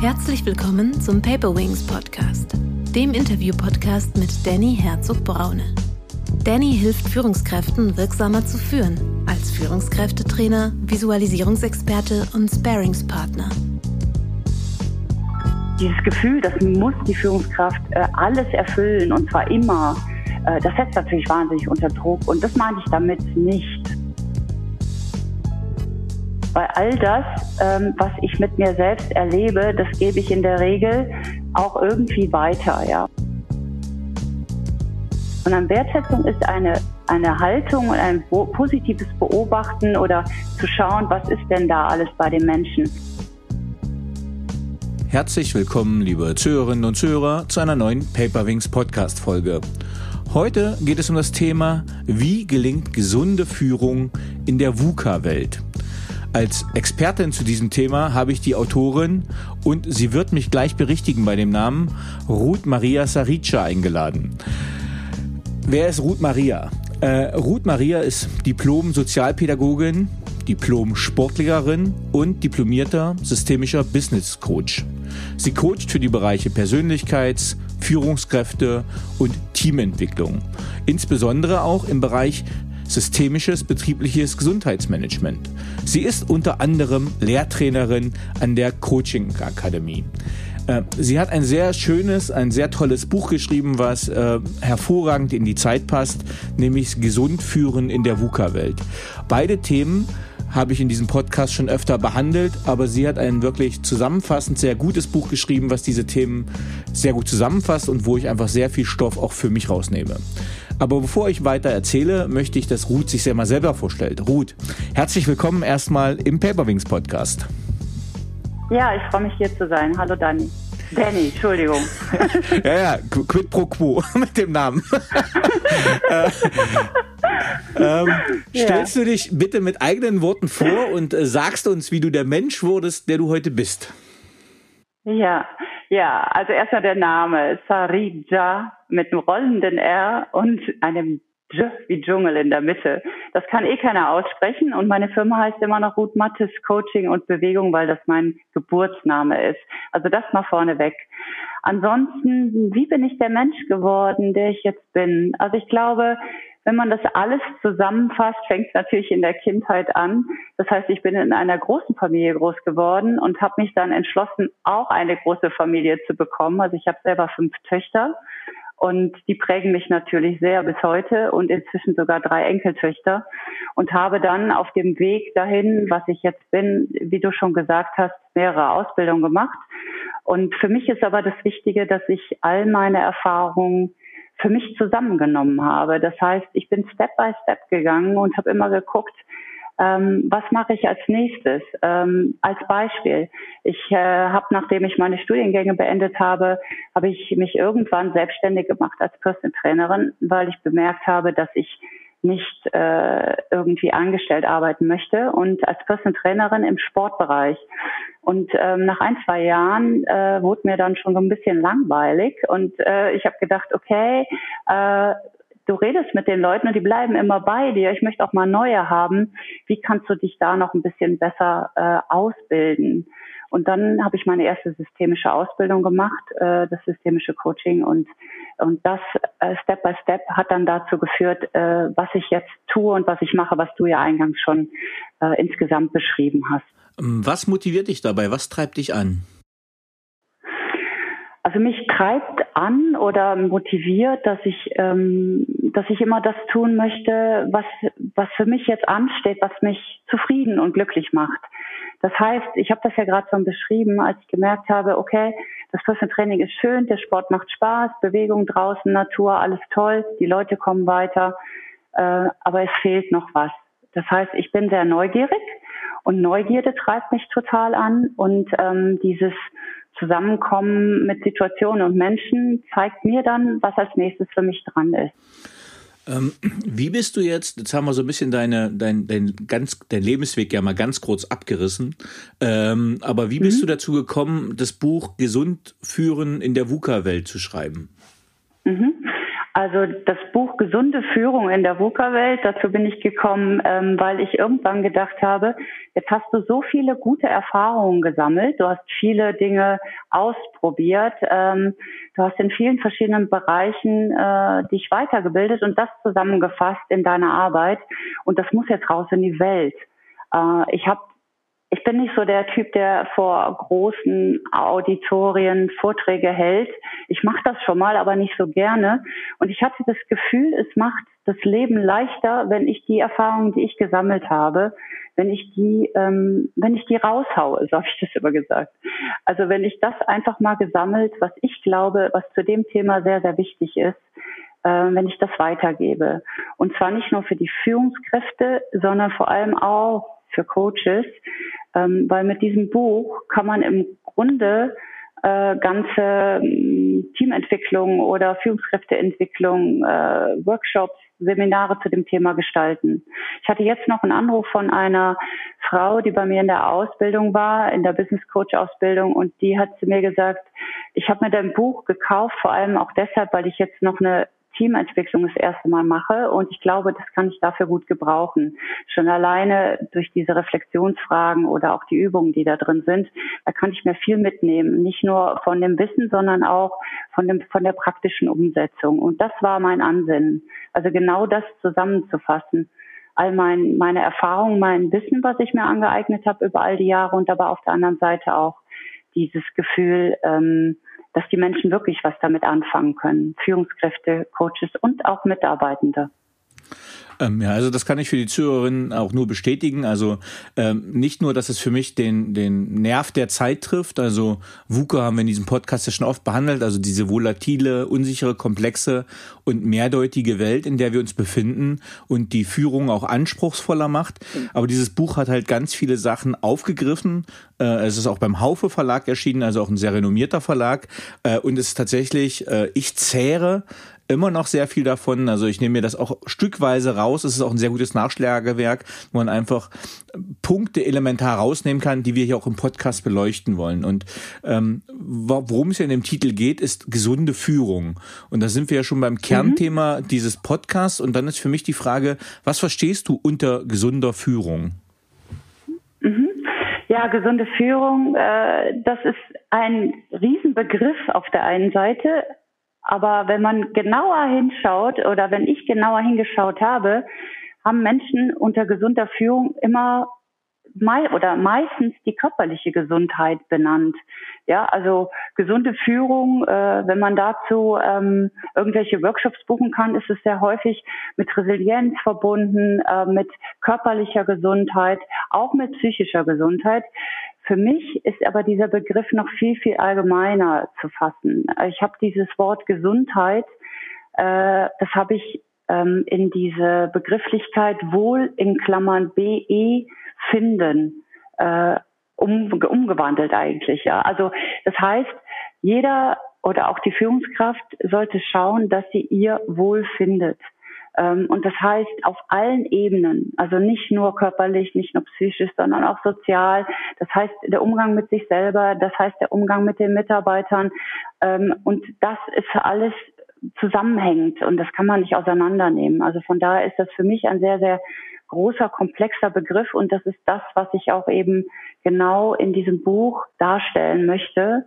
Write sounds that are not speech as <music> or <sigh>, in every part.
Herzlich willkommen zum Paper Wings Podcast, dem Interview-Podcast mit Danny Herzog-Braune. Danny hilft Führungskräften wirksamer zu führen, als Führungskräftetrainer, Visualisierungsexperte und Sparingspartner. Dieses Gefühl, das muss die Führungskraft äh, alles erfüllen und zwar immer, äh, das setzt natürlich wahnsinnig unter Druck und das meine ich damit nicht. Weil all das, ähm, was ich mit mir selbst erlebe, das gebe ich in der Regel auch irgendwie weiter, ja. Und an Wertschätzung ist eine, eine Haltung und ein positives Beobachten oder zu schauen, was ist denn da alles bei den Menschen. Herzlich willkommen, liebe Zuhörerinnen und Zuhörer, zu einer neuen Paperwings Podcast Folge. Heute geht es um das Thema, wie gelingt gesunde Führung in der VUCA-Welt. Als Expertin zu diesem Thema habe ich die Autorin und sie wird mich gleich berichtigen bei dem Namen Ruth Maria Sarica eingeladen. Wer ist Ruth Maria? Äh, Ruth Maria ist Diplom-Sozialpädagogin, Diplom-Sportlehrerin und diplomierter systemischer Business Coach. Sie coacht für die Bereiche Persönlichkeits-, Führungskräfte und Teamentwicklung. Insbesondere auch im Bereich systemisches betriebliches Gesundheitsmanagement. Sie ist unter anderem Lehrtrainerin an der Coaching Akademie. Äh, sie hat ein sehr schönes, ein sehr tolles Buch geschrieben, was äh, hervorragend in die Zeit passt, nämlich Gesund führen in der VUCA-Welt. Beide Themen habe ich in diesem Podcast schon öfter behandelt, aber sie hat ein wirklich zusammenfassend sehr gutes Buch geschrieben, was diese Themen sehr gut zusammenfasst und wo ich einfach sehr viel Stoff auch für mich rausnehme. Aber bevor ich weiter erzähle, möchte ich, dass Ruth sich sehr mal selber vorstellt. Ruth, herzlich willkommen erstmal im Paperwings Podcast. Ja, ich freue mich hier zu sein. Hallo Dani. Danny, Entschuldigung. <laughs> ja, ja, quid pro quo <laughs> mit dem Namen. <laughs> äh, ähm, <laughs> ja. Stellst du dich bitte mit eigenen Worten vor und äh, sagst uns, wie du der Mensch wurdest, der du heute bist? Ja, ja, also erstmal der Name Sarija mit einem rollenden R und einem J wie Dschungel in der Mitte. Das kann eh keiner aussprechen und meine Firma heißt immer noch Ruth Mattes Coaching und Bewegung, weil das mein Geburtsname ist. Also das mal vorneweg. Ansonsten, wie bin ich der Mensch geworden, der ich jetzt bin? Also ich glaube, wenn man das alles zusammenfasst, fängt es natürlich in der Kindheit an. Das heißt, ich bin in einer großen Familie groß geworden und habe mich dann entschlossen, auch eine große Familie zu bekommen. Also ich habe selber fünf Töchter und die prägen mich natürlich sehr bis heute und inzwischen sogar drei Enkeltöchter und habe dann auf dem Weg dahin, was ich jetzt bin, wie du schon gesagt hast, mehrere Ausbildungen gemacht. Und für mich ist aber das Wichtige, dass ich all meine Erfahrungen für mich zusammengenommen habe. Das heißt, ich bin Step by Step gegangen und habe immer geguckt, ähm, was mache ich als nächstes? Ähm, als Beispiel, ich äh, habe, nachdem ich meine Studiengänge beendet habe, habe ich mich irgendwann selbstständig gemacht als Personal Trainerin, weil ich bemerkt habe, dass ich nicht äh, irgendwie angestellt arbeiten möchte und als Personal Trainerin im Sportbereich. Und ähm, nach ein, zwei Jahren äh, wurde mir dann schon so ein bisschen langweilig und äh, ich habe gedacht, okay, äh, du redest mit den Leuten und die bleiben immer bei dir. Ich möchte auch mal neue haben. Wie kannst du dich da noch ein bisschen besser äh, ausbilden? Und dann habe ich meine erste systemische Ausbildung gemacht, äh, das systemische Coaching und und das äh, Step by Step hat dann dazu geführt, äh, was ich jetzt tue und was ich mache, was du ja eingangs schon äh, insgesamt beschrieben hast. Ähm, was motiviert dich dabei? Was treibt dich an? Also mich treibt an oder motiviert, dass ich, ähm, dass ich immer das tun möchte, was, was für mich jetzt ansteht, was mich zufrieden und glücklich macht. Das heißt, ich habe das ja gerade schon beschrieben, als ich gemerkt habe, okay, das Personal Training ist schön, der Sport macht Spaß, Bewegung draußen, Natur, alles toll, die Leute kommen weiter, äh, aber es fehlt noch was. Das heißt, ich bin sehr neugierig und Neugierde treibt mich total an und ähm, dieses Zusammenkommen mit Situationen und Menschen zeigt mir dann, was als nächstes für mich dran ist. Ähm, wie bist du jetzt, jetzt haben wir so ein bisschen deine, dein, dein, ganz, dein Lebensweg ja mal ganz kurz abgerissen, ähm, aber wie bist mhm. du dazu gekommen, das Buch Gesund führen in der VUCA-Welt zu schreiben? Mhm. Also das Buch Gesunde Führung in der VUCA-Welt, dazu bin ich gekommen, ähm, weil ich irgendwann gedacht habe, jetzt hast du so viele gute Erfahrungen gesammelt, du hast viele Dinge ausprobiert, ähm, du hast in vielen verschiedenen Bereichen äh, dich weitergebildet und das zusammengefasst in deiner Arbeit und das muss jetzt raus in die Welt. Äh, ich habe ich bin nicht so der Typ, der vor großen Auditorien Vorträge hält. Ich mache das schon mal, aber nicht so gerne. Und ich hatte das Gefühl, es macht das Leben leichter, wenn ich die Erfahrungen, die ich gesammelt habe, wenn ich die, ähm, wenn ich die raushaue, so habe ich das immer gesagt. Also wenn ich das einfach mal gesammelt, was ich glaube, was zu dem Thema sehr, sehr wichtig ist, äh, wenn ich das weitergebe. Und zwar nicht nur für die Führungskräfte, sondern vor allem auch für Coaches, ähm, weil mit diesem Buch kann man im Grunde äh, ganze äh, Teamentwicklung oder Führungskräfteentwicklung, äh, Workshops, Seminare zu dem Thema gestalten. Ich hatte jetzt noch einen Anruf von einer Frau, die bei mir in der Ausbildung war, in der Business Coach Ausbildung, und die hat zu mir gesagt, ich habe mir dein Buch gekauft, vor allem auch deshalb, weil ich jetzt noch eine Teamentwicklung das erste Mal mache und ich glaube, das kann ich dafür gut gebrauchen. Schon alleine durch diese Reflexionsfragen oder auch die Übungen, die da drin sind, da kann ich mir viel mitnehmen. Nicht nur von dem Wissen, sondern auch von dem, von der praktischen Umsetzung. Und das war mein Ansinnen. Also genau das zusammenzufassen all mein, meine Erfahrungen, mein Wissen, was ich mir angeeignet habe über all die Jahre und aber auf der anderen Seite auch dieses Gefühl, ähm, dass die Menschen wirklich was damit anfangen können. Führungskräfte, Coaches und auch Mitarbeitende. Ähm, ja, also das kann ich für die Zuhörerinnen auch nur bestätigen. Also ähm, nicht nur, dass es für mich den, den Nerv der Zeit trifft. Also VUCA haben wir in diesem Podcast ja schon oft behandelt. Also diese volatile, unsichere, komplexe und mehrdeutige Welt, in der wir uns befinden und die Führung auch anspruchsvoller macht. Aber dieses Buch hat halt ganz viele Sachen aufgegriffen. Äh, es ist auch beim Haufe Verlag erschienen, also auch ein sehr renommierter Verlag. Äh, und es ist tatsächlich, äh, ich zähre immer noch sehr viel davon. Also ich nehme mir das auch stückweise raus. Es ist auch ein sehr gutes Nachschlagewerk, wo man einfach Punkte elementar rausnehmen kann, die wir hier auch im Podcast beleuchten wollen. Und ähm, worum es ja in dem Titel geht, ist gesunde Führung. Und da sind wir ja schon beim Kernthema mhm. dieses Podcasts. Und dann ist für mich die Frage, was verstehst du unter gesunder Führung? Mhm. Ja, gesunde Führung, äh, das ist ein Riesenbegriff auf der einen Seite, aber wenn man genauer hinschaut oder wenn ich genauer hingeschaut habe, haben Menschen unter gesunder Führung immer mei oder meistens die körperliche Gesundheit benannt. Ja, also gesunde Führung, äh, wenn man dazu ähm, irgendwelche Workshops buchen kann, ist es sehr häufig mit Resilienz verbunden, äh, mit körperlicher Gesundheit, auch mit psychischer Gesundheit. Für mich ist aber dieser Begriff noch viel, viel allgemeiner zu fassen. Ich habe dieses Wort Gesundheit, äh, das habe ich ähm, in diese Begrifflichkeit wohl in Klammern BE finden äh, um, umgewandelt eigentlich. Ja. Also das heißt, jeder oder auch die Führungskraft sollte schauen, dass sie ihr Wohl findet. Ähm, und das heißt auf allen Ebenen, also nicht nur körperlich, nicht nur psychisch, sondern auch sozial. Das heißt der Umgang mit sich selber, das heißt der Umgang mit den Mitarbeitern. Ähm, und das ist alles zusammenhängend und das kann man nicht auseinandernehmen. Also von daher ist das für mich ein sehr, sehr großer, komplexer Begriff und das ist das, was ich auch eben genau in diesem Buch darstellen möchte,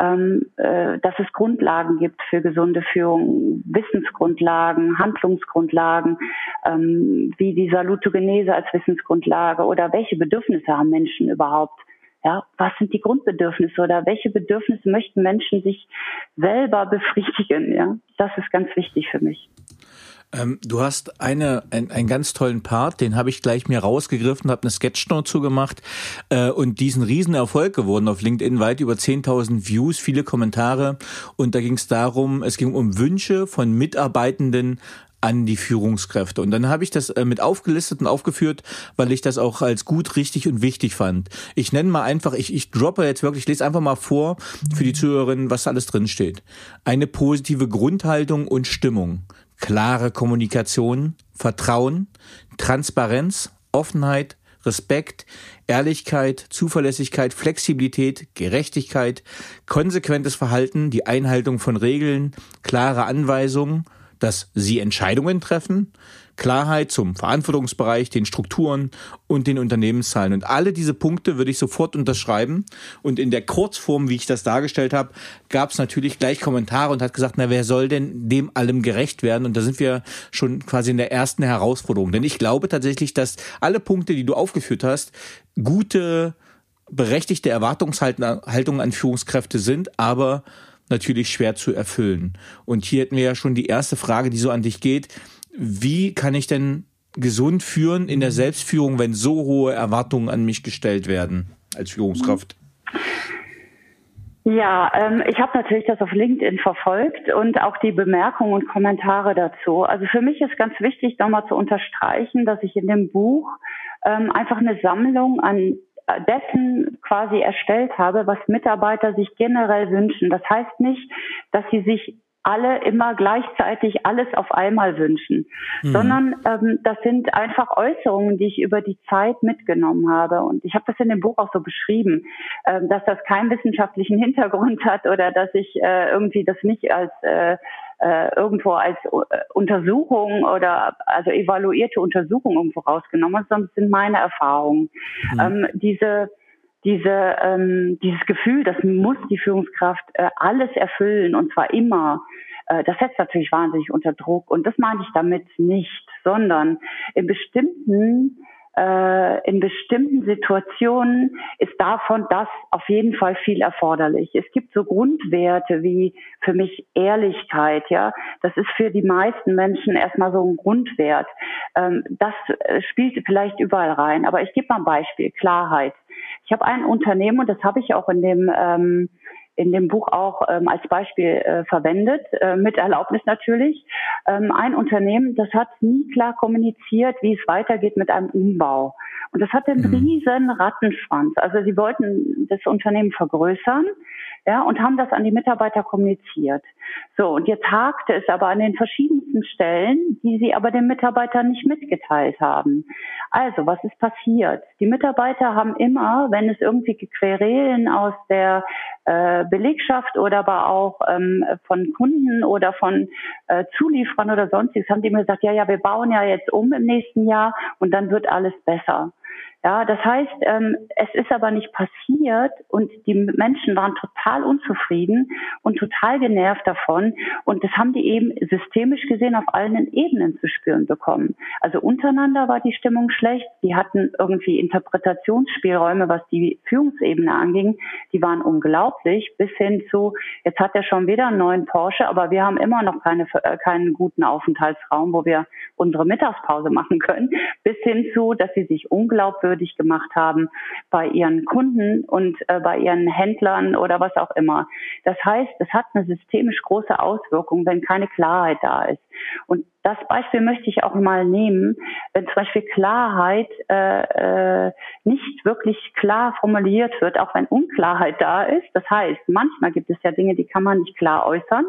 dass es Grundlagen gibt für gesunde Führung, Wissensgrundlagen, Handlungsgrundlagen, ähm, wie die Salutogenese als Wissensgrundlage oder welche Bedürfnisse haben Menschen überhaupt. Ja, was sind die Grundbedürfnisse oder welche Bedürfnisse möchten Menschen sich selber befriedigen? Ja, das ist ganz wichtig für mich. Ähm, du hast eine, ein, einen ganz tollen Part, den habe ich gleich mir rausgegriffen, habe eine Sketchnote zugemacht äh, und diesen Riesenerfolg geworden auf LinkedIn, weit über 10.000 Views, viele Kommentare und da ging es darum, es ging um Wünsche von Mitarbeitenden an die Führungskräfte. Und dann habe ich das äh, mit aufgelistet und aufgeführt, weil ich das auch als gut, richtig und wichtig fand. Ich nenne mal einfach, ich, ich droppe jetzt wirklich, ich lese einfach mal vor für die Zuhörerinnen, was alles drin steht. Eine positive Grundhaltung und Stimmung klare Kommunikation, Vertrauen, Transparenz, Offenheit, Respekt, Ehrlichkeit, Zuverlässigkeit, Flexibilität, Gerechtigkeit, konsequentes Verhalten, die Einhaltung von Regeln, klare Anweisungen, dass sie Entscheidungen treffen, Klarheit zum Verantwortungsbereich, den Strukturen und den Unternehmenszahlen. Und alle diese Punkte würde ich sofort unterschreiben. Und in der Kurzform, wie ich das dargestellt habe, gab es natürlich gleich Kommentare und hat gesagt, na, wer soll denn dem allem gerecht werden? Und da sind wir schon quasi in der ersten Herausforderung. Denn ich glaube tatsächlich, dass alle Punkte, die du aufgeführt hast, gute, berechtigte Erwartungshaltungen an Führungskräfte sind, aber natürlich schwer zu erfüllen. Und hier hätten wir ja schon die erste Frage, die so an dich geht. Wie kann ich denn gesund führen in der Selbstführung, wenn so hohe Erwartungen an mich gestellt werden als Führungskraft? Ja, ähm, ich habe natürlich das auf LinkedIn verfolgt und auch die Bemerkungen und Kommentare dazu. Also für mich ist ganz wichtig, nochmal zu unterstreichen, dass ich in dem Buch ähm, einfach eine Sammlung an dessen quasi erstellt habe, was Mitarbeiter sich generell wünschen. Das heißt nicht, dass sie sich alle immer gleichzeitig alles auf einmal wünschen, mhm. sondern ähm, das sind einfach Äußerungen, die ich über die Zeit mitgenommen habe. Und ich habe das in dem Buch auch so beschrieben, ähm, dass das keinen wissenschaftlichen <laughs> Hintergrund hat oder dass ich äh, irgendwie das nicht als äh, äh, irgendwo als äh, Untersuchung oder also evaluierte Untersuchung irgendwo rausgenommen sondern es sind meine Erfahrungen. Mhm. Ähm, diese diese, ähm, dieses Gefühl, das muss die Führungskraft äh, alles erfüllen und zwar immer, äh, das setzt natürlich wahnsinnig unter Druck. Und das meine ich damit nicht, sondern in bestimmten in bestimmten Situationen ist davon das auf jeden Fall viel erforderlich. Es gibt so Grundwerte wie für mich Ehrlichkeit, ja. Das ist für die meisten Menschen erstmal so ein Grundwert. Ähm, das äh, spielt vielleicht überall rein. Aber ich gebe mal ein Beispiel. Klarheit. Ich habe ein Unternehmen und das habe ich auch in dem ähm, in dem Buch auch ähm, als Beispiel äh, verwendet, äh, mit Erlaubnis natürlich. Ähm, ein Unternehmen, das hat nie klar kommuniziert, wie es weitergeht mit einem Umbau. Und das hatte einen mhm. riesen Rattenschwanz. Also sie wollten das Unternehmen vergrößern ja, und haben das an die Mitarbeiter kommuniziert. So, und jetzt hakte es aber an den verschiedensten Stellen, die sie aber den Mitarbeitern nicht mitgeteilt haben. Also, was ist passiert? Die Mitarbeiter haben immer, wenn es irgendwie Querelen aus der äh, Belegschaft oder aber auch ähm, von Kunden oder von äh, Zulieferern oder sonstiges, haben die immer gesagt, ja, ja, wir bauen ja jetzt um im nächsten Jahr und dann wird alles besser. Ja, das heißt, ähm, es ist aber nicht passiert und die Menschen waren total unzufrieden und total genervt davon. Und das haben die eben systemisch gesehen auf allen Ebenen zu spüren bekommen. Also untereinander war die Stimmung schlecht, die hatten irgendwie Interpretationsspielräume, was die Führungsebene anging, die waren unglaublich, bis hin zu, jetzt hat er schon wieder einen neuen Porsche, aber wir haben immer noch keine, äh, keinen guten Aufenthaltsraum, wo wir unsere Mittagspause machen können, bis hin zu, dass sie sich unglaublich glaubwürdig gemacht haben bei ihren Kunden und äh, bei ihren Händlern oder was auch immer. Das heißt, es hat eine systemisch große Auswirkung, wenn keine Klarheit da ist. Und das Beispiel möchte ich auch mal nehmen, wenn zum Beispiel Klarheit äh, äh, nicht wirklich klar formuliert wird, auch wenn Unklarheit da ist. Das heißt, manchmal gibt es ja Dinge, die kann man nicht klar äußern.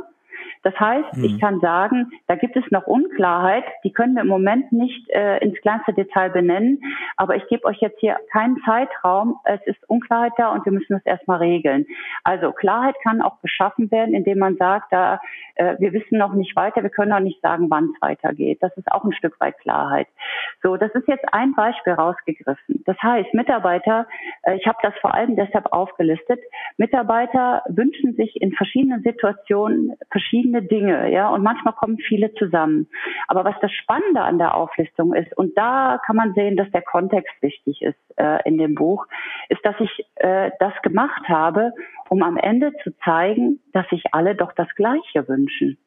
Das heißt, mhm. ich kann sagen, da gibt es noch Unklarheit, die können wir im Moment nicht äh, ins kleinste Detail benennen, aber ich gebe euch jetzt hier keinen Zeitraum. Es ist Unklarheit da und wir müssen das erstmal regeln. Also Klarheit kann auch geschaffen werden, indem man sagt, da äh, wir wissen noch nicht weiter, wir können auch nicht sagen, wann es weitergeht. Das ist auch ein Stück weit Klarheit. So, das ist jetzt ein Beispiel rausgegriffen. Das heißt, Mitarbeiter, äh, ich habe das vor allem deshalb aufgelistet, Mitarbeiter wünschen sich in verschiedenen Situationen verschiedene Dinge, ja, und manchmal kommen viele zusammen. Aber was das Spannende an der Auflistung ist, und da kann man sehen, dass der Kontext wichtig ist äh, in dem Buch, ist, dass ich äh, das gemacht habe, um am Ende zu zeigen, dass sich alle doch das Gleiche wünschen.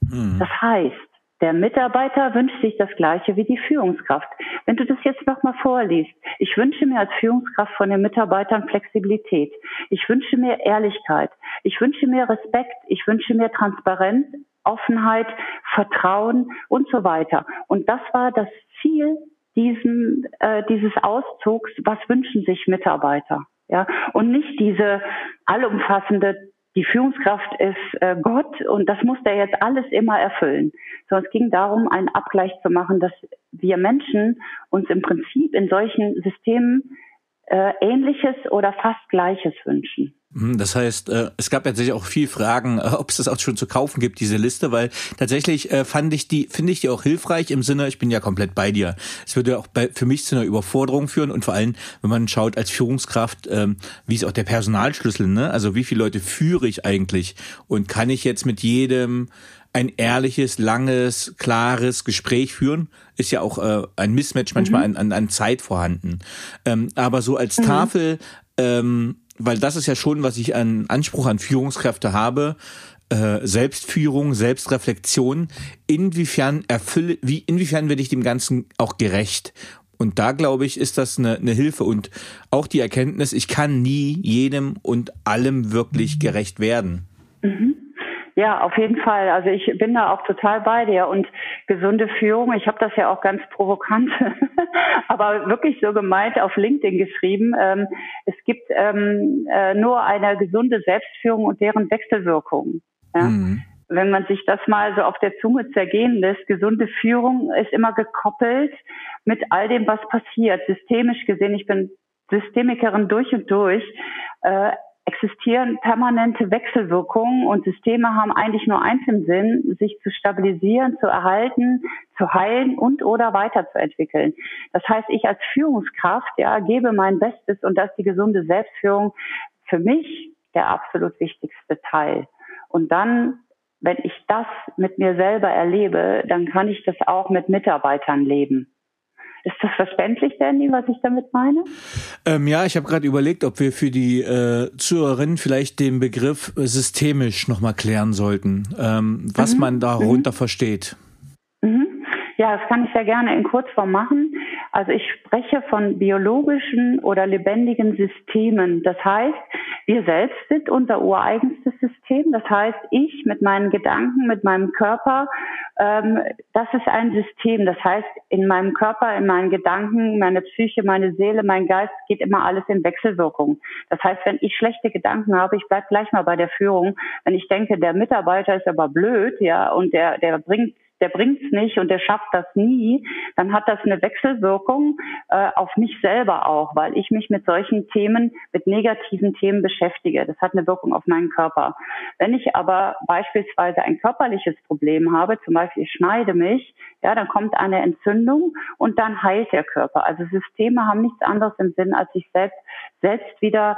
Mhm. Das heißt, der Mitarbeiter wünscht sich das Gleiche wie die Führungskraft. Wenn du das jetzt nochmal vorliest, ich wünsche mir als Führungskraft von den Mitarbeitern Flexibilität. Ich wünsche mir Ehrlichkeit. Ich wünsche mir Respekt. Ich wünsche mir Transparenz, Offenheit, Vertrauen und so weiter. Und das war das Ziel diesen, äh, dieses Auszugs. Was wünschen sich Mitarbeiter? Ja, und nicht diese allumfassende die Führungskraft ist äh, Gott und das muss der jetzt alles immer erfüllen. Sondern es ging darum, einen Abgleich zu machen, dass wir Menschen uns im Prinzip in solchen Systemen äh, Ähnliches oder fast Gleiches wünschen. Hm, das heißt, äh, es gab tatsächlich auch viel Fragen, äh, ob es das auch schon zu kaufen gibt, diese Liste, weil tatsächlich äh, fand ich die, finde ich die auch hilfreich im Sinne, ich bin ja komplett bei dir. Es würde auch bei, für mich zu einer Überforderung führen und vor allem, wenn man schaut als Führungskraft, ähm, wie ist auch der Personalschlüssel, ne? Also wie viele Leute führe ich eigentlich und kann ich jetzt mit jedem ein ehrliches, langes, klares Gespräch führen. Ist ja auch äh, ein Mismatch manchmal mhm. an, an, an Zeit vorhanden. Ähm, aber so als mhm. Tafel ähm, weil das ist ja schon, was ich an Anspruch an Führungskräfte habe, äh, Selbstführung, Selbstreflexion, inwiefern erfülle, wie, inwiefern werde ich dem Ganzen auch gerecht? Und da glaube ich, ist das eine, eine Hilfe und auch die Erkenntnis, ich kann nie jedem und allem wirklich gerecht werden. Mhm. Ja, auf jeden Fall. Also ich bin da auch total bei dir und gesunde Führung. Ich habe das ja auch ganz provokant, <laughs> aber wirklich so gemeint auf LinkedIn geschrieben. Ähm, es gibt ähm, äh, nur eine gesunde Selbstführung und deren Wechselwirkung. Ja? Mhm. Wenn man sich das mal so auf der Zunge zergehen lässt, gesunde Führung ist immer gekoppelt mit all dem, was passiert. Systemisch gesehen, ich bin Systemikerin durch und durch. Äh, existieren permanente Wechselwirkungen und Systeme haben eigentlich nur eins im Sinn, sich zu stabilisieren, zu erhalten, zu heilen und oder weiterzuentwickeln. Das heißt, ich als Führungskraft, ja, gebe mein Bestes und das ist die gesunde Selbstführung für mich der absolut wichtigste Teil. Und dann, wenn ich das mit mir selber erlebe, dann kann ich das auch mit Mitarbeitern leben. Ist das verständlich, Danny, was ich damit meine? Ähm, ja, ich habe gerade überlegt, ob wir für die äh, Zuhörerinnen vielleicht den Begriff systemisch nochmal klären sollten, ähm, was mhm. man darunter mhm. versteht. Mhm. Ja, das kann ich sehr gerne in Kurzform machen. Also ich spreche von biologischen oder lebendigen Systemen. Das heißt, wir selbst sind unser ureigenstes System. Das heißt, ich mit meinen Gedanken, mit meinem Körper, ähm, das ist ein System. Das heißt, in meinem Körper, in meinen Gedanken, meine Psyche, meine Seele, mein Geist geht immer alles in Wechselwirkung. Das heißt, wenn ich schlechte Gedanken habe, ich bleib gleich mal bei der Führung. Wenn ich denke, der Mitarbeiter ist aber blöd, ja, und der, der bringt der bringt's nicht und der schafft das nie, dann hat das eine Wechselwirkung äh, auf mich selber auch, weil ich mich mit solchen Themen, mit negativen Themen beschäftige. Das hat eine Wirkung auf meinen Körper. Wenn ich aber beispielsweise ein körperliches Problem habe, zum Beispiel ich schneide mich, ja, dann kommt eine Entzündung und dann heilt der Körper. Also Systeme haben nichts anderes im Sinn, als sich selbst selbst wieder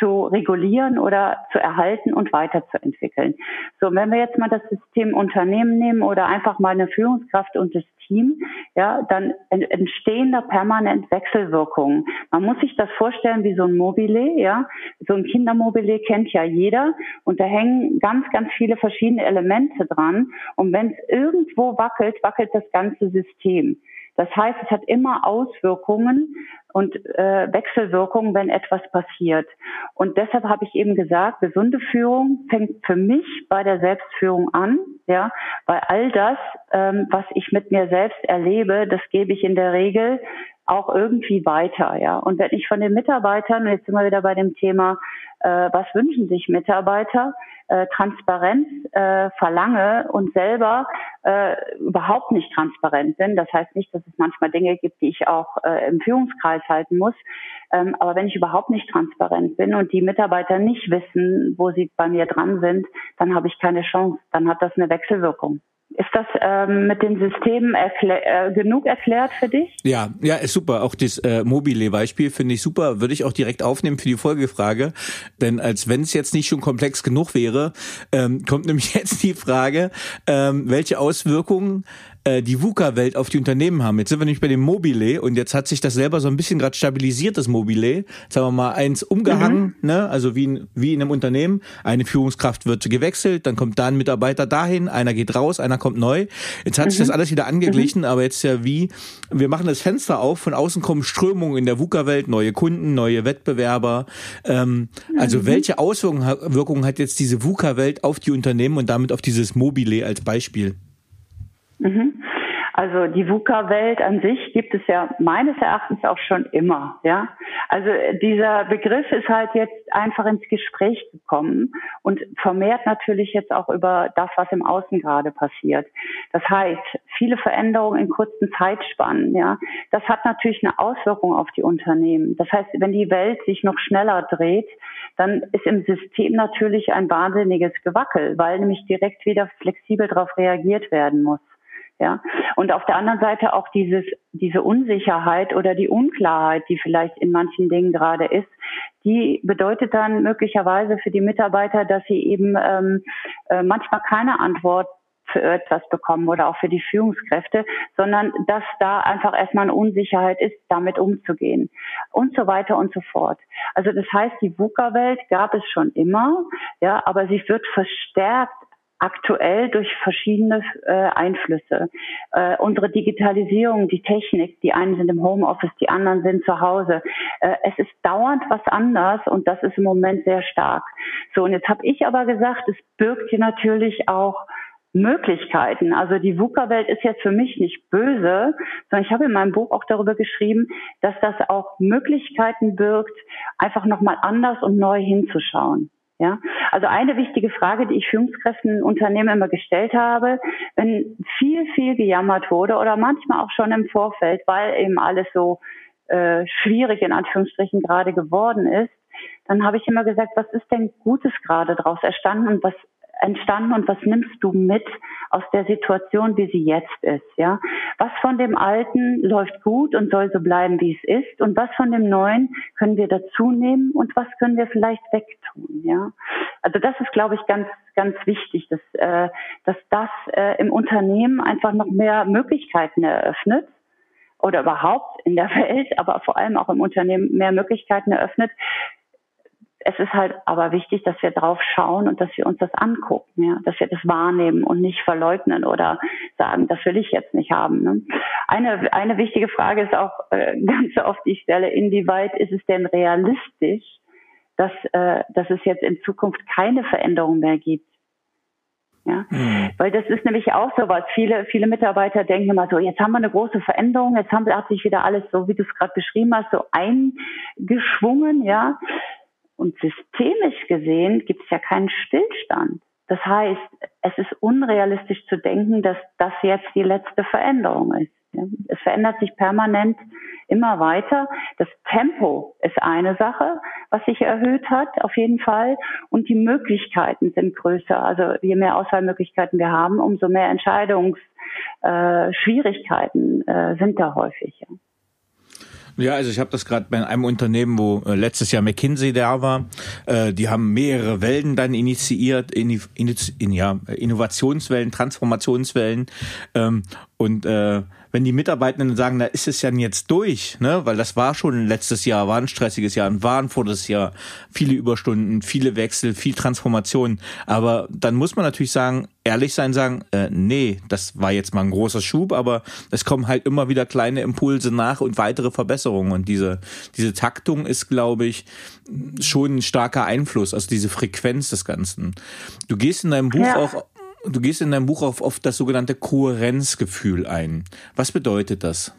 zu regulieren oder zu erhalten und weiterzuentwickeln. So, wenn wir jetzt mal das System Unternehmen nehmen oder einfach mal eine Führungskraft und das Team, ja, dann entstehen da permanent Wechselwirkungen. Man muss sich das vorstellen wie so ein Mobile, ja. So ein Kindermobile kennt ja jeder und da hängen ganz, ganz viele verschiedene Elemente dran. Und wenn es irgendwo wackelt, wackelt das ganze System. Das heißt, es hat immer Auswirkungen und äh, Wechselwirkungen, wenn etwas passiert. Und deshalb habe ich eben gesagt, gesunde Führung fängt für mich bei der Selbstführung an, ja, weil all das, ähm, was ich mit mir selbst erlebe, das gebe ich in der Regel auch irgendwie weiter, ja. Und wenn ich von den Mitarbeitern, und jetzt sind wir wieder bei dem Thema, äh, was wünschen sich Mitarbeiter, äh, Transparenz äh, verlange und selber äh, überhaupt nicht transparent bin. Das heißt nicht, dass es manchmal Dinge gibt, die ich auch äh, im Führungskreis halten muss. Ähm, aber wenn ich überhaupt nicht transparent bin und die Mitarbeiter nicht wissen, wo sie bei mir dran sind, dann habe ich keine Chance. Dann hat das eine Wechselwirkung. Ist das ähm, mit den Systemen erklär, äh, genug erklärt für dich? Ja, ja, ist super. Auch das äh, Mobile-Beispiel finde ich super. Würde ich auch direkt aufnehmen für die Folgefrage. Denn als wenn es jetzt nicht schon komplex genug wäre, ähm, kommt nämlich <laughs> jetzt die Frage, ähm, welche Auswirkungen äh, die VUCA-Welt auf die Unternehmen haben. Jetzt sind wir nämlich bei dem Mobile und jetzt hat sich das selber so ein bisschen gerade stabilisiert, das Mobile. Jetzt haben wir mal eins umgehangen, mhm. ne? also wie in, wie in einem Unternehmen. Eine Führungskraft wird gewechselt, dann kommt da ein Mitarbeiter dahin, einer geht raus, einer kommt neu. Jetzt hat mhm. sich das alles wieder angeglichen, mhm. aber jetzt ja wie, wir machen das Fenster auf, von außen kommen Strömungen in der VUCA-Welt, neue Kunden, neue Wettbewerber. Ähm, also mhm. welche Auswirkungen hat jetzt diese VUCA-Welt auf die Unternehmen und damit auf dieses Mobile als Beispiel? Mhm. Also die VUCA-Welt an sich gibt es ja meines Erachtens auch schon immer, ja. Also dieser Begriff ist halt jetzt einfach ins Gespräch gekommen und vermehrt natürlich jetzt auch über das, was im Außen gerade passiert. Das heißt, viele Veränderungen in kurzen Zeitspannen, ja. Das hat natürlich eine Auswirkung auf die Unternehmen. Das heißt, wenn die Welt sich noch schneller dreht, dann ist im System natürlich ein wahnsinniges Gewackel, weil nämlich direkt wieder flexibel darauf reagiert werden muss. Ja. Und auf der anderen Seite auch dieses, diese Unsicherheit oder die Unklarheit, die vielleicht in manchen Dingen gerade ist, die bedeutet dann möglicherweise für die Mitarbeiter, dass sie eben ähm, äh, manchmal keine Antwort für etwas bekommen oder auch für die Führungskräfte, sondern dass da einfach erstmal eine Unsicherheit ist, damit umzugehen und so weiter und so fort. Also das heißt, die VUCA-Welt gab es schon immer, ja, aber sie wird verstärkt aktuell durch verschiedene äh, Einflüsse. Äh, unsere Digitalisierung, die Technik, die einen sind im Homeoffice, die anderen sind zu Hause. Äh, es ist dauernd was anders und das ist im Moment sehr stark. So, und jetzt habe ich aber gesagt, es birgt hier natürlich auch Möglichkeiten. Also die VUCA-Welt ist jetzt für mich nicht böse, sondern ich habe in meinem Buch auch darüber geschrieben, dass das auch Möglichkeiten birgt, einfach nochmal anders und neu hinzuschauen. Ja, also eine wichtige Frage, die ich Führungskräften Unternehmen immer gestellt habe, wenn viel, viel gejammert wurde oder manchmal auch schon im Vorfeld, weil eben alles so äh, schwierig in Anführungsstrichen gerade geworden ist, dann habe ich immer gesagt, was ist denn Gutes gerade daraus erstanden und was entstanden und was nimmst du mit aus der Situation, wie sie jetzt ist, ja? Was von dem Alten läuft gut und soll so bleiben, wie es ist und was von dem Neuen können wir dazu nehmen und was können wir vielleicht wegtun, ja? Also das ist, glaube ich, ganz, ganz wichtig, dass, äh, dass das äh, im Unternehmen einfach noch mehr Möglichkeiten eröffnet oder überhaupt in der <laughs> Welt, aber vor allem auch im Unternehmen mehr Möglichkeiten eröffnet, es ist halt aber wichtig, dass wir drauf schauen und dass wir uns das angucken, ja, dass wir das wahrnehmen und nicht verleugnen oder sagen, das will ich jetzt nicht haben. Ne? Eine, eine wichtige Frage ist auch äh, <laughs> ganz oft die Stelle, inwieweit ist es denn realistisch, dass, äh, dass es jetzt in Zukunft keine Veränderung mehr gibt? Ja, mhm. weil das ist nämlich auch so was. Viele, viele Mitarbeiter denken immer so, jetzt haben wir eine große Veränderung, jetzt haben wir, hat sich wieder alles so, wie du es gerade beschrieben hast, so eingeschwungen, ja. Und systemisch gesehen gibt es ja keinen Stillstand. Das heißt, es ist unrealistisch zu denken, dass das jetzt die letzte Veränderung ist. Es verändert sich permanent immer weiter. Das Tempo ist eine Sache, was sich erhöht hat, auf jeden Fall. Und die Möglichkeiten sind größer. Also je mehr Auswahlmöglichkeiten wir haben, umso mehr Entscheidungsschwierigkeiten äh, äh, sind da häufig. Ja. Also ich habe das gerade bei einem Unternehmen, wo äh, letztes Jahr McKinsey da war. Äh, die haben mehrere Wellen dann initiiert, in, in, in, ja, Innovationswellen, Transformationswellen. Ähm, und äh, wenn die Mitarbeitenden sagen, da ist es ja jetzt durch, ne, weil das war schon letztes Jahr, war ein stressiges Jahr, und waren vor das Jahr viele Überstunden, viele Wechsel, viel Transformation. Aber dann muss man natürlich sagen, ehrlich sein, sagen, äh, nee, das war jetzt mal ein großer Schub, aber es kommen halt immer wieder kleine Impulse nach und weitere Verbesserungen. Und diese, diese Taktung ist, glaube ich, schon ein starker Einfluss, also diese Frequenz des Ganzen. Du gehst in deinem Buch ja. auch Du gehst in deinem Buch auf, auf das sogenannte Kohärenzgefühl ein. Was bedeutet das?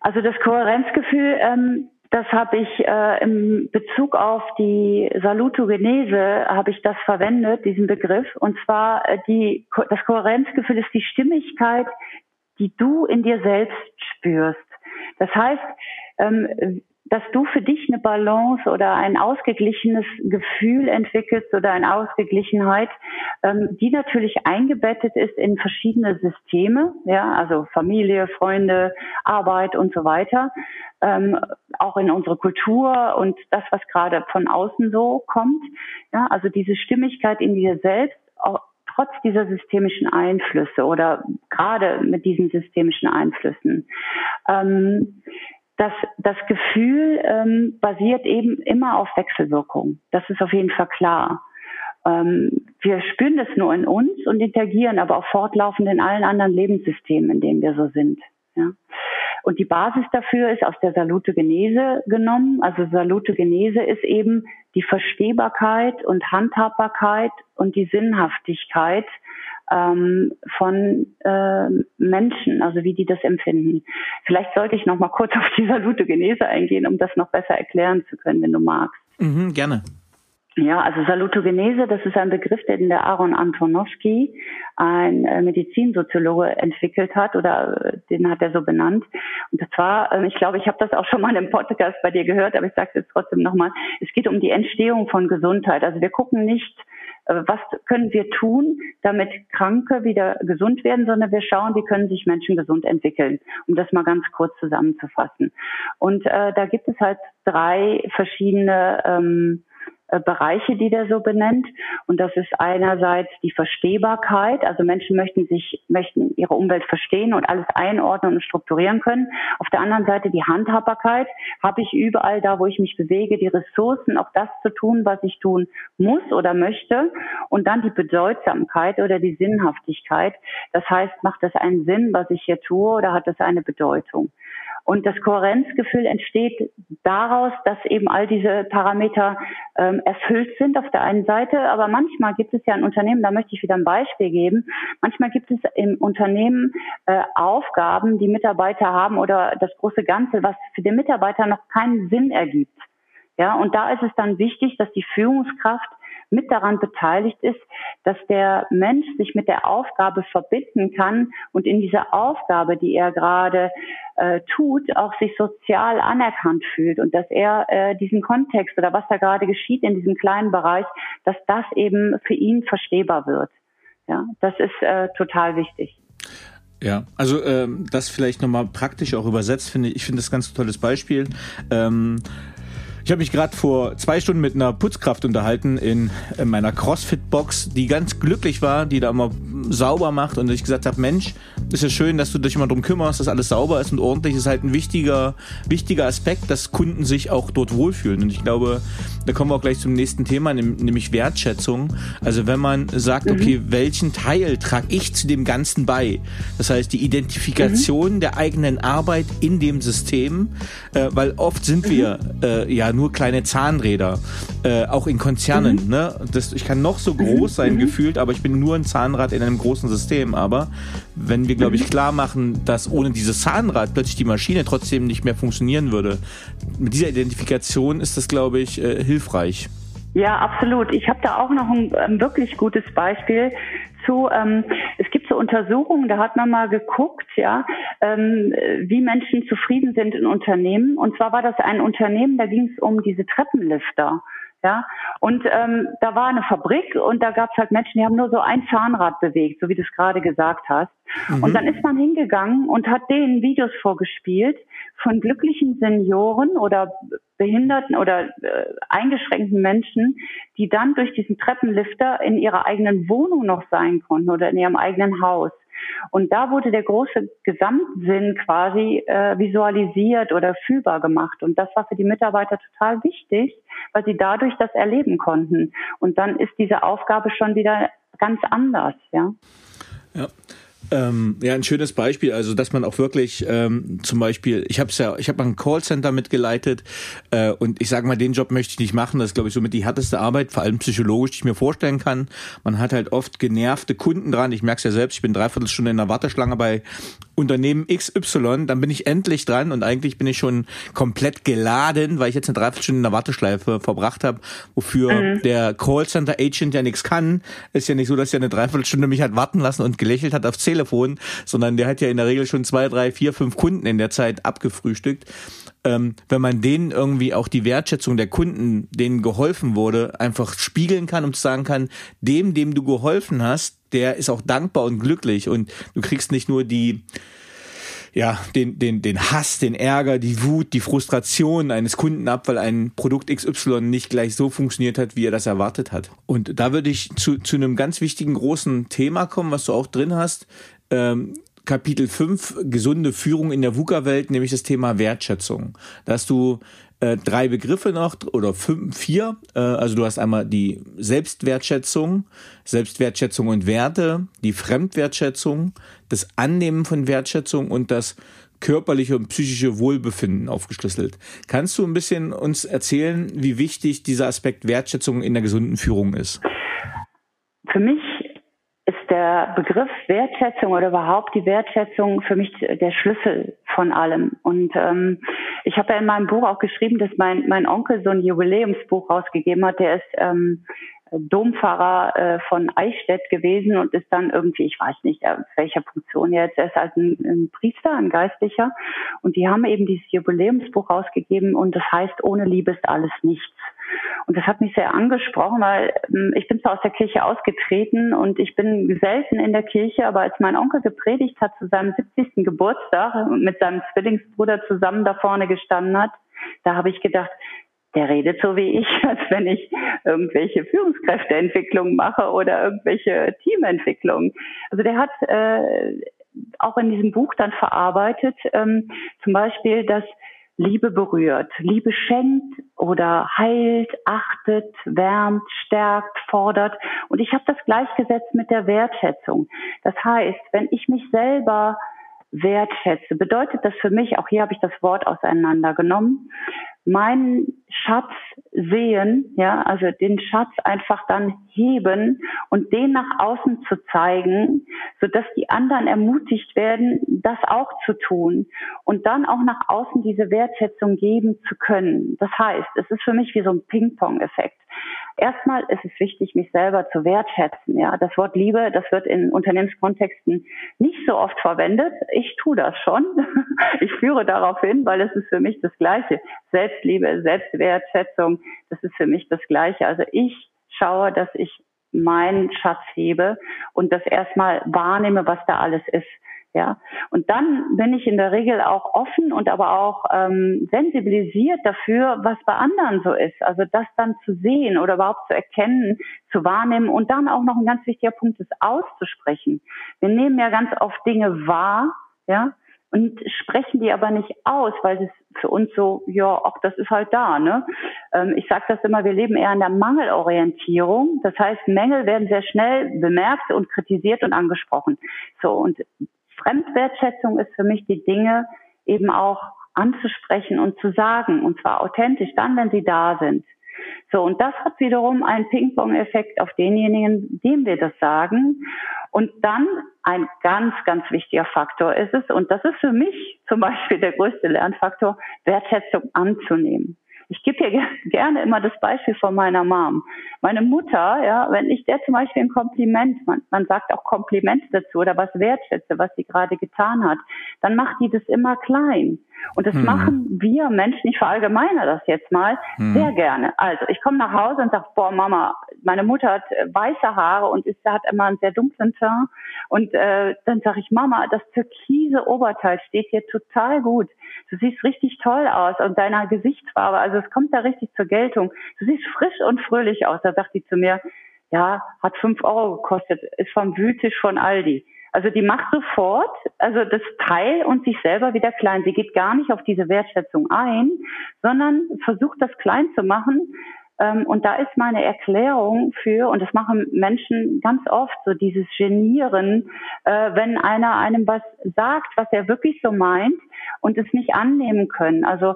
Also das Kohärenzgefühl, ähm, das habe ich äh, im Bezug auf die Salutogenese habe ich das verwendet, diesen Begriff. Und zwar äh, die das Kohärenzgefühl ist die Stimmigkeit, die du in dir selbst spürst. Das heißt, ähm, dass du für dich eine Balance oder ein ausgeglichenes Gefühl entwickelst oder eine Ausgeglichenheit, ähm, die natürlich eingebettet ist in verschiedene Systeme, ja, also Familie, Freunde, Arbeit und so weiter, ähm, auch in unsere Kultur und das, was gerade von außen so kommt, ja, also diese Stimmigkeit in dir selbst, auch trotz dieser systemischen Einflüsse oder gerade mit diesen systemischen Einflüssen. Ähm, das, das Gefühl ähm, basiert eben immer auf Wechselwirkung. Das ist auf jeden Fall klar. Ähm, wir spüren das nur in uns und interagieren aber auch fortlaufend in allen anderen Lebenssystemen, in denen wir so sind. Ja. Und die Basis dafür ist aus der Salutogenese genommen. Also Salutogenese ist eben die Verstehbarkeit und Handhabbarkeit und die Sinnhaftigkeit ähm, von äh, Menschen, also wie die das empfinden. Vielleicht sollte ich noch mal kurz <laughs> auf die Salutogenese eingehen, um das noch besser erklären zu können, wenn du magst. Mhm, gerne. Ja, also Salutogenese, das ist ein Begriff, den der Aaron Antonowski, ein äh, Medizinsoziologe, entwickelt hat oder äh, den hat er so benannt. Und zwar, äh, ich glaube, ich habe das auch schon mal im Podcast bei dir gehört, aber ich sage es jetzt trotzdem nochmal, es geht um die Entstehung von Gesundheit. Also wir gucken nicht, was können wir tun, damit Kranke wieder gesund werden, sondern wir schauen, wie können sich Menschen gesund entwickeln, um das mal ganz kurz zusammenzufassen. Und äh, da gibt es halt drei verschiedene ähm, äh, Bereiche, die der so benennt. Und das ist einerseits die Verstehbarkeit. Also Menschen möchten sich, möchten ihre Umwelt verstehen und alles einordnen und strukturieren können. Auf der anderen Seite die Handhabbarkeit. Habe ich überall da, wo ich mich bewege, die Ressourcen, auch das zu tun, was ich tun muss oder möchte. Und dann die Bedeutsamkeit oder die Sinnhaftigkeit. Das heißt, macht das einen Sinn, was ich hier tue oder hat das eine Bedeutung? Und das Kohärenzgefühl entsteht daraus, dass eben all diese Parameter ähm, erfüllt sind auf der einen Seite. Aber manchmal gibt es ja ein Unternehmen, da möchte ich wieder ein Beispiel geben. Manchmal gibt es im Unternehmen äh, Aufgaben, die Mitarbeiter haben oder das große Ganze, was für den Mitarbeiter noch keinen Sinn ergibt. Ja, und da ist es dann wichtig, dass die Führungskraft mit daran beteiligt ist, dass der Mensch sich mit der Aufgabe verbinden kann und in dieser Aufgabe, die er gerade äh, tut, auch sich sozial anerkannt fühlt und dass er äh, diesen Kontext oder was da gerade geschieht in diesem kleinen Bereich, dass das eben für ihn verstehbar wird. Ja, das ist äh, total wichtig. Ja, also ähm, das vielleicht nochmal praktisch auch übersetzt, finde ich, ich finde das ganz tolles Beispiel. Ähm, ich habe mich gerade vor zwei Stunden mit einer Putzkraft unterhalten in, in meiner CrossFit-Box, die ganz glücklich war, die da immer sauber macht und ich gesagt habe, Mensch, ist ja schön, dass du dich immer drum kümmerst, dass alles sauber ist und ordentlich. Das ist halt ein wichtiger, wichtiger Aspekt, dass Kunden sich auch dort wohlfühlen. Und ich glaube, da kommen wir auch gleich zum nächsten Thema, nämlich Wertschätzung. Also wenn man sagt, okay, mhm. welchen Teil trage ich zu dem Ganzen bei? Das heißt, die Identifikation mhm. der eigenen Arbeit in dem System, äh, weil oft sind wir mhm. äh, ja nur kleine Zahnräder, äh, auch in Konzernen. Mhm. Ne? Das, ich kann noch so groß sein mhm. gefühlt, aber ich bin nur ein Zahnrad in einem großen System. Aber wenn wir, glaube ich, mhm. klar machen, dass ohne dieses Zahnrad plötzlich die Maschine trotzdem nicht mehr funktionieren würde, mit dieser Identifikation ist das, glaube ich, äh, hilfreich. Ja, absolut. Ich habe da auch noch ein, ein wirklich gutes Beispiel zu. Ähm, es gibt so Untersuchungen, da hat man mal geguckt, ja, ähm, wie Menschen zufrieden sind in Unternehmen. Und zwar war das ein Unternehmen, da ging es um diese Treppenlifter. Ja, und ähm, da war eine Fabrik und da gab es halt Menschen, die haben nur so ein Zahnrad bewegt, so wie du es gerade gesagt hast. Mhm. Und dann ist man hingegangen und hat denen Videos vorgespielt von glücklichen Senioren oder behinderten oder äh, eingeschränkten Menschen, die dann durch diesen Treppenlifter in ihrer eigenen Wohnung noch sein konnten oder in ihrem eigenen Haus. Und da wurde der große Gesamtsinn quasi äh, visualisiert oder fühlbar gemacht. Und das war für die Mitarbeiter total wichtig, weil sie dadurch das erleben konnten. Und dann ist diese Aufgabe schon wieder ganz anders, ja. Ja. Ähm, ja, ein schönes Beispiel, also dass man auch wirklich ähm, zum Beispiel, ich habe ja, ich habe ein Callcenter mitgeleitet äh, und ich sage mal, den Job möchte ich nicht machen. Das ist, glaube ich, somit die härteste Arbeit, vor allem psychologisch, die ich mir vorstellen kann. Man hat halt oft genervte Kunden dran. Ich merke es ja selbst, ich bin dreiviertel Stunde in der Warteschlange bei Unternehmen XY, dann bin ich endlich dran und eigentlich bin ich schon komplett geladen, weil ich jetzt eine Dreiviertelstunde in der Warteschleife verbracht habe, wofür mhm. der Callcenter Agent ja nichts kann. Ist ja nicht so, dass er eine Dreiviertelstunde mich hat warten lassen und gelächelt hat aufs Telefon, sondern der hat ja in der Regel schon zwei, drei, vier, fünf Kunden in der Zeit abgefrühstückt. Ähm, wenn man denen irgendwie auch die Wertschätzung der Kunden, denen geholfen wurde, einfach spiegeln kann und sagen kann, dem, dem du geholfen hast, der ist auch dankbar und glücklich und du kriegst nicht nur die ja, den, den, den Hass, den Ärger, die Wut, die Frustration eines Kunden ab, weil ein Produkt XY nicht gleich so funktioniert hat, wie er das erwartet hat. Und da würde ich zu, zu einem ganz wichtigen großen Thema kommen, was du auch drin hast. Ähm, Kapitel 5, gesunde Führung in der VUCA-Welt, nämlich das Thema Wertschätzung. Da hast du äh, drei Begriffe noch oder fünf, vier. Äh, also du hast einmal die Selbstwertschätzung, Selbstwertschätzung und Werte, die Fremdwertschätzung, das Annehmen von Wertschätzung und das körperliche und psychische Wohlbefinden aufgeschlüsselt. Kannst du ein bisschen uns erzählen, wie wichtig dieser Aspekt Wertschätzung in der gesunden Führung ist? Für mich ist der Begriff Wertschätzung oder überhaupt die Wertschätzung für mich der Schlüssel von allem. Und ähm, ich habe ja in meinem Buch auch geschrieben, dass mein, mein Onkel so ein Jubiläumsbuch rausgegeben hat. Der ist ähm, Dompfarrer äh, von Eichstätt gewesen und ist dann irgendwie, ich weiß nicht, aus welcher Funktion jetzt, er ist als ein, ein, Priester, ein Geistlicher. Und die haben eben dieses Jubiläumsbuch rausgegeben und das heißt, ohne Liebe ist alles nichts. Und das hat mich sehr angesprochen, weil ähm, ich bin zwar aus der Kirche ausgetreten und ich bin selten in der Kirche, aber als mein Onkel gepredigt hat zu seinem 70. Geburtstag mit seinem Zwillingsbruder zusammen da vorne gestanden hat, da habe ich gedacht, der redet so wie ich, <laughs> als wenn ich irgendwelche Führungskräfteentwicklungen mache oder irgendwelche Teamentwicklungen. Also der hat äh, auch in diesem Buch dann verarbeitet, ähm, zum Beispiel, dass Liebe berührt, Liebe schenkt oder heilt, achtet, wärmt, stärkt, fordert. Und ich habe das gleichgesetzt mit der Wertschätzung. Das heißt, wenn ich mich selber wertschätze, bedeutet das für mich, auch hier habe ich das Wort auseinandergenommen, meinen Schatz sehen, ja, also den Schatz einfach dann heben und den nach außen zu zeigen, so dass die anderen ermutigt werden, das auch zu tun und dann auch nach außen diese Wertschätzung geben zu können. Das heißt, es ist für mich wie so ein Ping-Pong-Effekt. Erstmal ist es wichtig, mich selber zu wertschätzen. Ja, das Wort Liebe, das wird in Unternehmenskontexten nicht so oft verwendet. Ich tue das schon. <laughs> Ich führe darauf hin, weil es ist für mich das Gleiche. Selbstliebe, Selbstwertschätzung, das ist für mich das Gleiche. Also ich schaue, dass ich meinen Schatz hebe und das erstmal wahrnehme, was da alles ist. Ja, und dann bin ich in der Regel auch offen und aber auch ähm, sensibilisiert dafür, was bei anderen so ist. Also das dann zu sehen oder überhaupt zu erkennen, zu wahrnehmen und dann auch noch ein ganz wichtiger Punkt ist auszusprechen. Wir nehmen ja ganz oft Dinge wahr, ja, und sprechen die aber nicht aus, weil es für uns so, ja, auch das ist halt da. Ne? Ähm, ich sage das immer, wir leben eher in der Mangelorientierung. Das heißt, Mängel werden sehr schnell bemerkt und kritisiert und angesprochen. So und Fremdwertschätzung ist für mich die Dinge eben auch anzusprechen und zu sagen, und zwar authentisch, dann, wenn sie da sind. So, und das hat wiederum einen Ping-Pong-Effekt auf denjenigen, dem wir das sagen. Und dann ein ganz, ganz wichtiger Faktor ist es, und das ist für mich zum Beispiel der größte Lernfaktor, Wertschätzung anzunehmen. Ich gebe hier gerne immer das Beispiel von meiner Mom. Meine Mutter, ja, wenn ich der zum Beispiel ein Kompliment, man, man sagt auch Kompliment dazu oder was wertschätze, was sie gerade getan hat, dann macht die das immer klein. Und das hm. machen wir Menschen, ich verallgemeine das jetzt mal, hm. sehr gerne. Also ich komme nach Hause und sage, boah Mama, meine Mutter hat äh, weiße Haare und ist, hat immer einen sehr dunklen Teint. Und äh, dann sage ich, Mama, das türkise Oberteil steht hier total gut. Du siehst richtig toll aus und deiner Gesichtsfarbe, also es kommt da richtig zur Geltung. Du siehst frisch und fröhlich aus. Da sagt die zu mir, ja, hat fünf Euro gekostet, ist vom Wühltisch von Aldi. Also die macht sofort, also das Teil und sich selber wieder klein. Sie geht gar nicht auf diese Wertschätzung ein, sondern versucht das klein zu machen. Ähm, und da ist meine Erklärung für, und das machen Menschen ganz oft, so dieses Genieren, äh, wenn einer einem was sagt, was er wirklich so meint und es nicht annehmen können. Also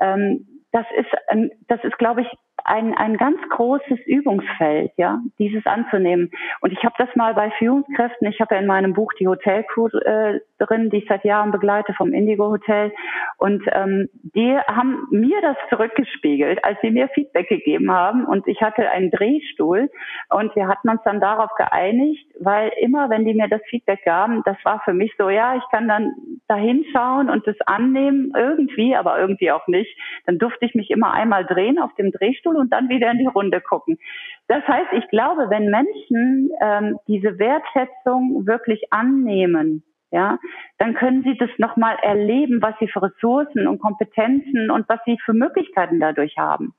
ähm, das ist, das ist, glaube ich, ein, ein ganz großes Übungsfeld, ja, dieses anzunehmen. Und ich habe das mal bei Führungskräften, ich habe ja in meinem Buch die Hotelcrew äh, drin, die ich seit Jahren begleite vom Indigo Hotel. Und ähm, die haben mir das zurückgespiegelt, als sie mir Feedback gegeben haben. Und ich hatte einen Drehstuhl und wir hatten uns dann darauf geeinigt, weil immer, wenn die mir das Feedback gaben, das war für mich so, ja, ich kann dann da hinschauen und das annehmen, irgendwie, aber irgendwie auch nicht. Dann durfte ich mich immer einmal drehen auf dem Drehstuhl Stuhl und dann wieder in die Runde gucken. Das heißt, ich glaube, wenn Menschen ähm, diese Wertschätzung wirklich annehmen, ja, dann können sie das nochmal erleben, was sie für Ressourcen und Kompetenzen und was sie für Möglichkeiten dadurch haben.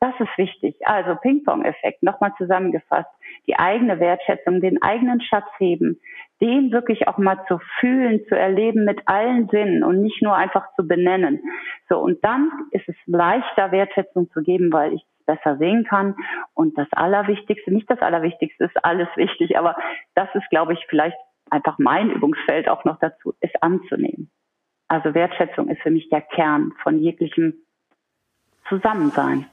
Das ist wichtig. Also Ping-Pong-Effekt, nochmal zusammengefasst. Die eigene Wertschätzung, den eigenen Schatz heben, den wirklich auch mal zu fühlen, zu erleben mit allen Sinnen und nicht nur einfach zu benennen. So, und dann ist es leichter, Wertschätzung zu geben, weil ich es besser sehen kann. Und das Allerwichtigste, nicht das Allerwichtigste, ist alles wichtig, aber das ist, glaube ich, vielleicht einfach mein Übungsfeld auch noch dazu, ist anzunehmen. Also Wertschätzung ist für mich der Kern von jeglichem Zusammensein.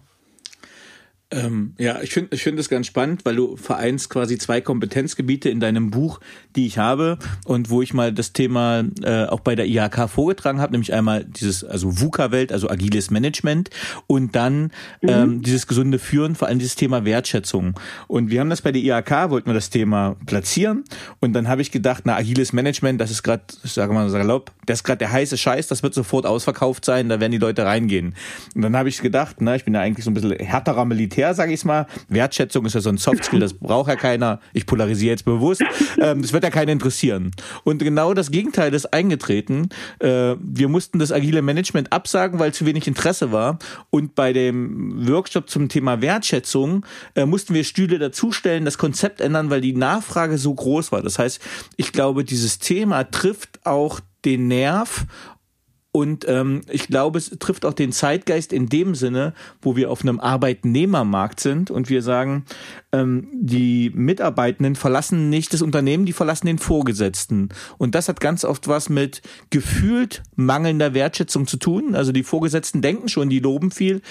Ähm, ja, ich finde ich finde das ganz spannend, weil du vereinst quasi zwei Kompetenzgebiete in deinem Buch, die ich habe und wo ich mal das Thema äh, auch bei der IHK vorgetragen habe, nämlich einmal dieses also VUCA-Welt, also agiles Management und dann mhm. ähm, dieses gesunde Führen, vor allem dieses Thema Wertschätzung. Und wir haben das bei der IHK, wollten wir das Thema platzieren und dann habe ich gedacht, na agiles Management, das ist gerade, ich sage mal salopp, das ist gerade der heiße Scheiß, das wird sofort ausverkauft sein, da werden die Leute reingehen. Und dann habe ich gedacht, na, ich bin ja eigentlich so ein bisschen härterer Militär Militär, sage ich mal. Wertschätzung ist ja so ein Softskill, das braucht ja keiner. Ich polarisiere jetzt bewusst. Ähm, das wird ja keinen interessieren. Und genau das Gegenteil ist eingetreten. Äh, wir mussten das agile Management absagen, weil zu wenig Interesse war. Und bei dem Workshop zum Thema Wertschätzung äh, mussten wir Stühle dazustellen, das Konzept ändern, weil die Nachfrage so groß war. Das heißt, ich glaube, dieses Thema trifft auch den Nerv und ähm, ich glaube, es trifft auch den Zeitgeist in dem Sinne, wo wir auf einem Arbeitnehmermarkt sind und wir sagen, ähm, die Mitarbeitenden verlassen nicht das Unternehmen, die verlassen den Vorgesetzten. Und das hat ganz oft was mit gefühlt mangelnder Wertschätzung zu tun. Also die Vorgesetzten denken schon, die loben viel,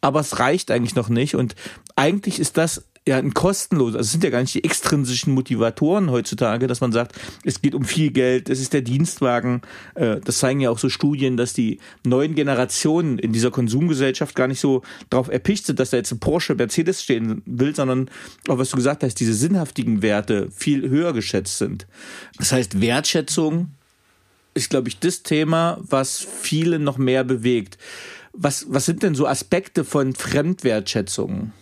aber es reicht eigentlich noch nicht. Und eigentlich ist das ja ein kostenlos, also es sind ja gar nicht die extrinsischen Motivatoren heutzutage, dass man sagt, es geht um viel Geld, es ist der Dienstwagen. Äh, das zeigen ja auch so Studien, dass die neuen Generationen in dieser Konsumgesellschaft gar nicht so darauf erpicht sind, dass da jetzt ein Porsche, Mercedes stehen will, sondern auch was du gesagt hast, diese sinnhaftigen Werte viel höher geschätzt sind. Das heißt, Wertschätzung ist, glaube ich, das Thema, was viele noch mehr bewegt. Was, was sind denn so Aspekte von Fremdwertschätzung?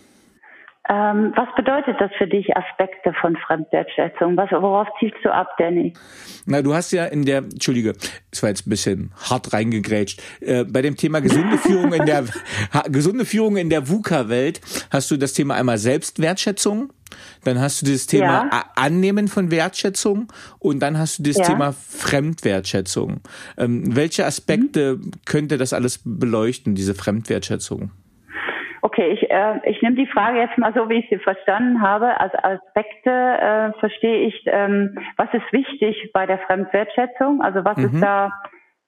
Ähm, was bedeutet das für dich, Aspekte von Fremdwertschätzung? Was, worauf zielst du ab, Danny? Na, du hast ja in der, Entschuldige, es war jetzt ein bisschen hart reingegrätscht, äh, bei dem Thema gesunde Führung in der, <laughs> gesunde Führung in der VUCA-Welt hast du das Thema einmal Selbstwertschätzung, dann hast du dieses Thema ja. Annehmen von Wertschätzung und dann hast du das ja. Thema Fremdwertschätzung. Ähm, welche Aspekte mhm. könnte das alles beleuchten, diese Fremdwertschätzung? Okay, ich, äh, ich nehme die Frage jetzt mal so, wie ich sie verstanden habe. Als Aspekte äh, verstehe ich, ähm, was ist wichtig bei der Fremdwertschätzung? Also was mhm. ist da,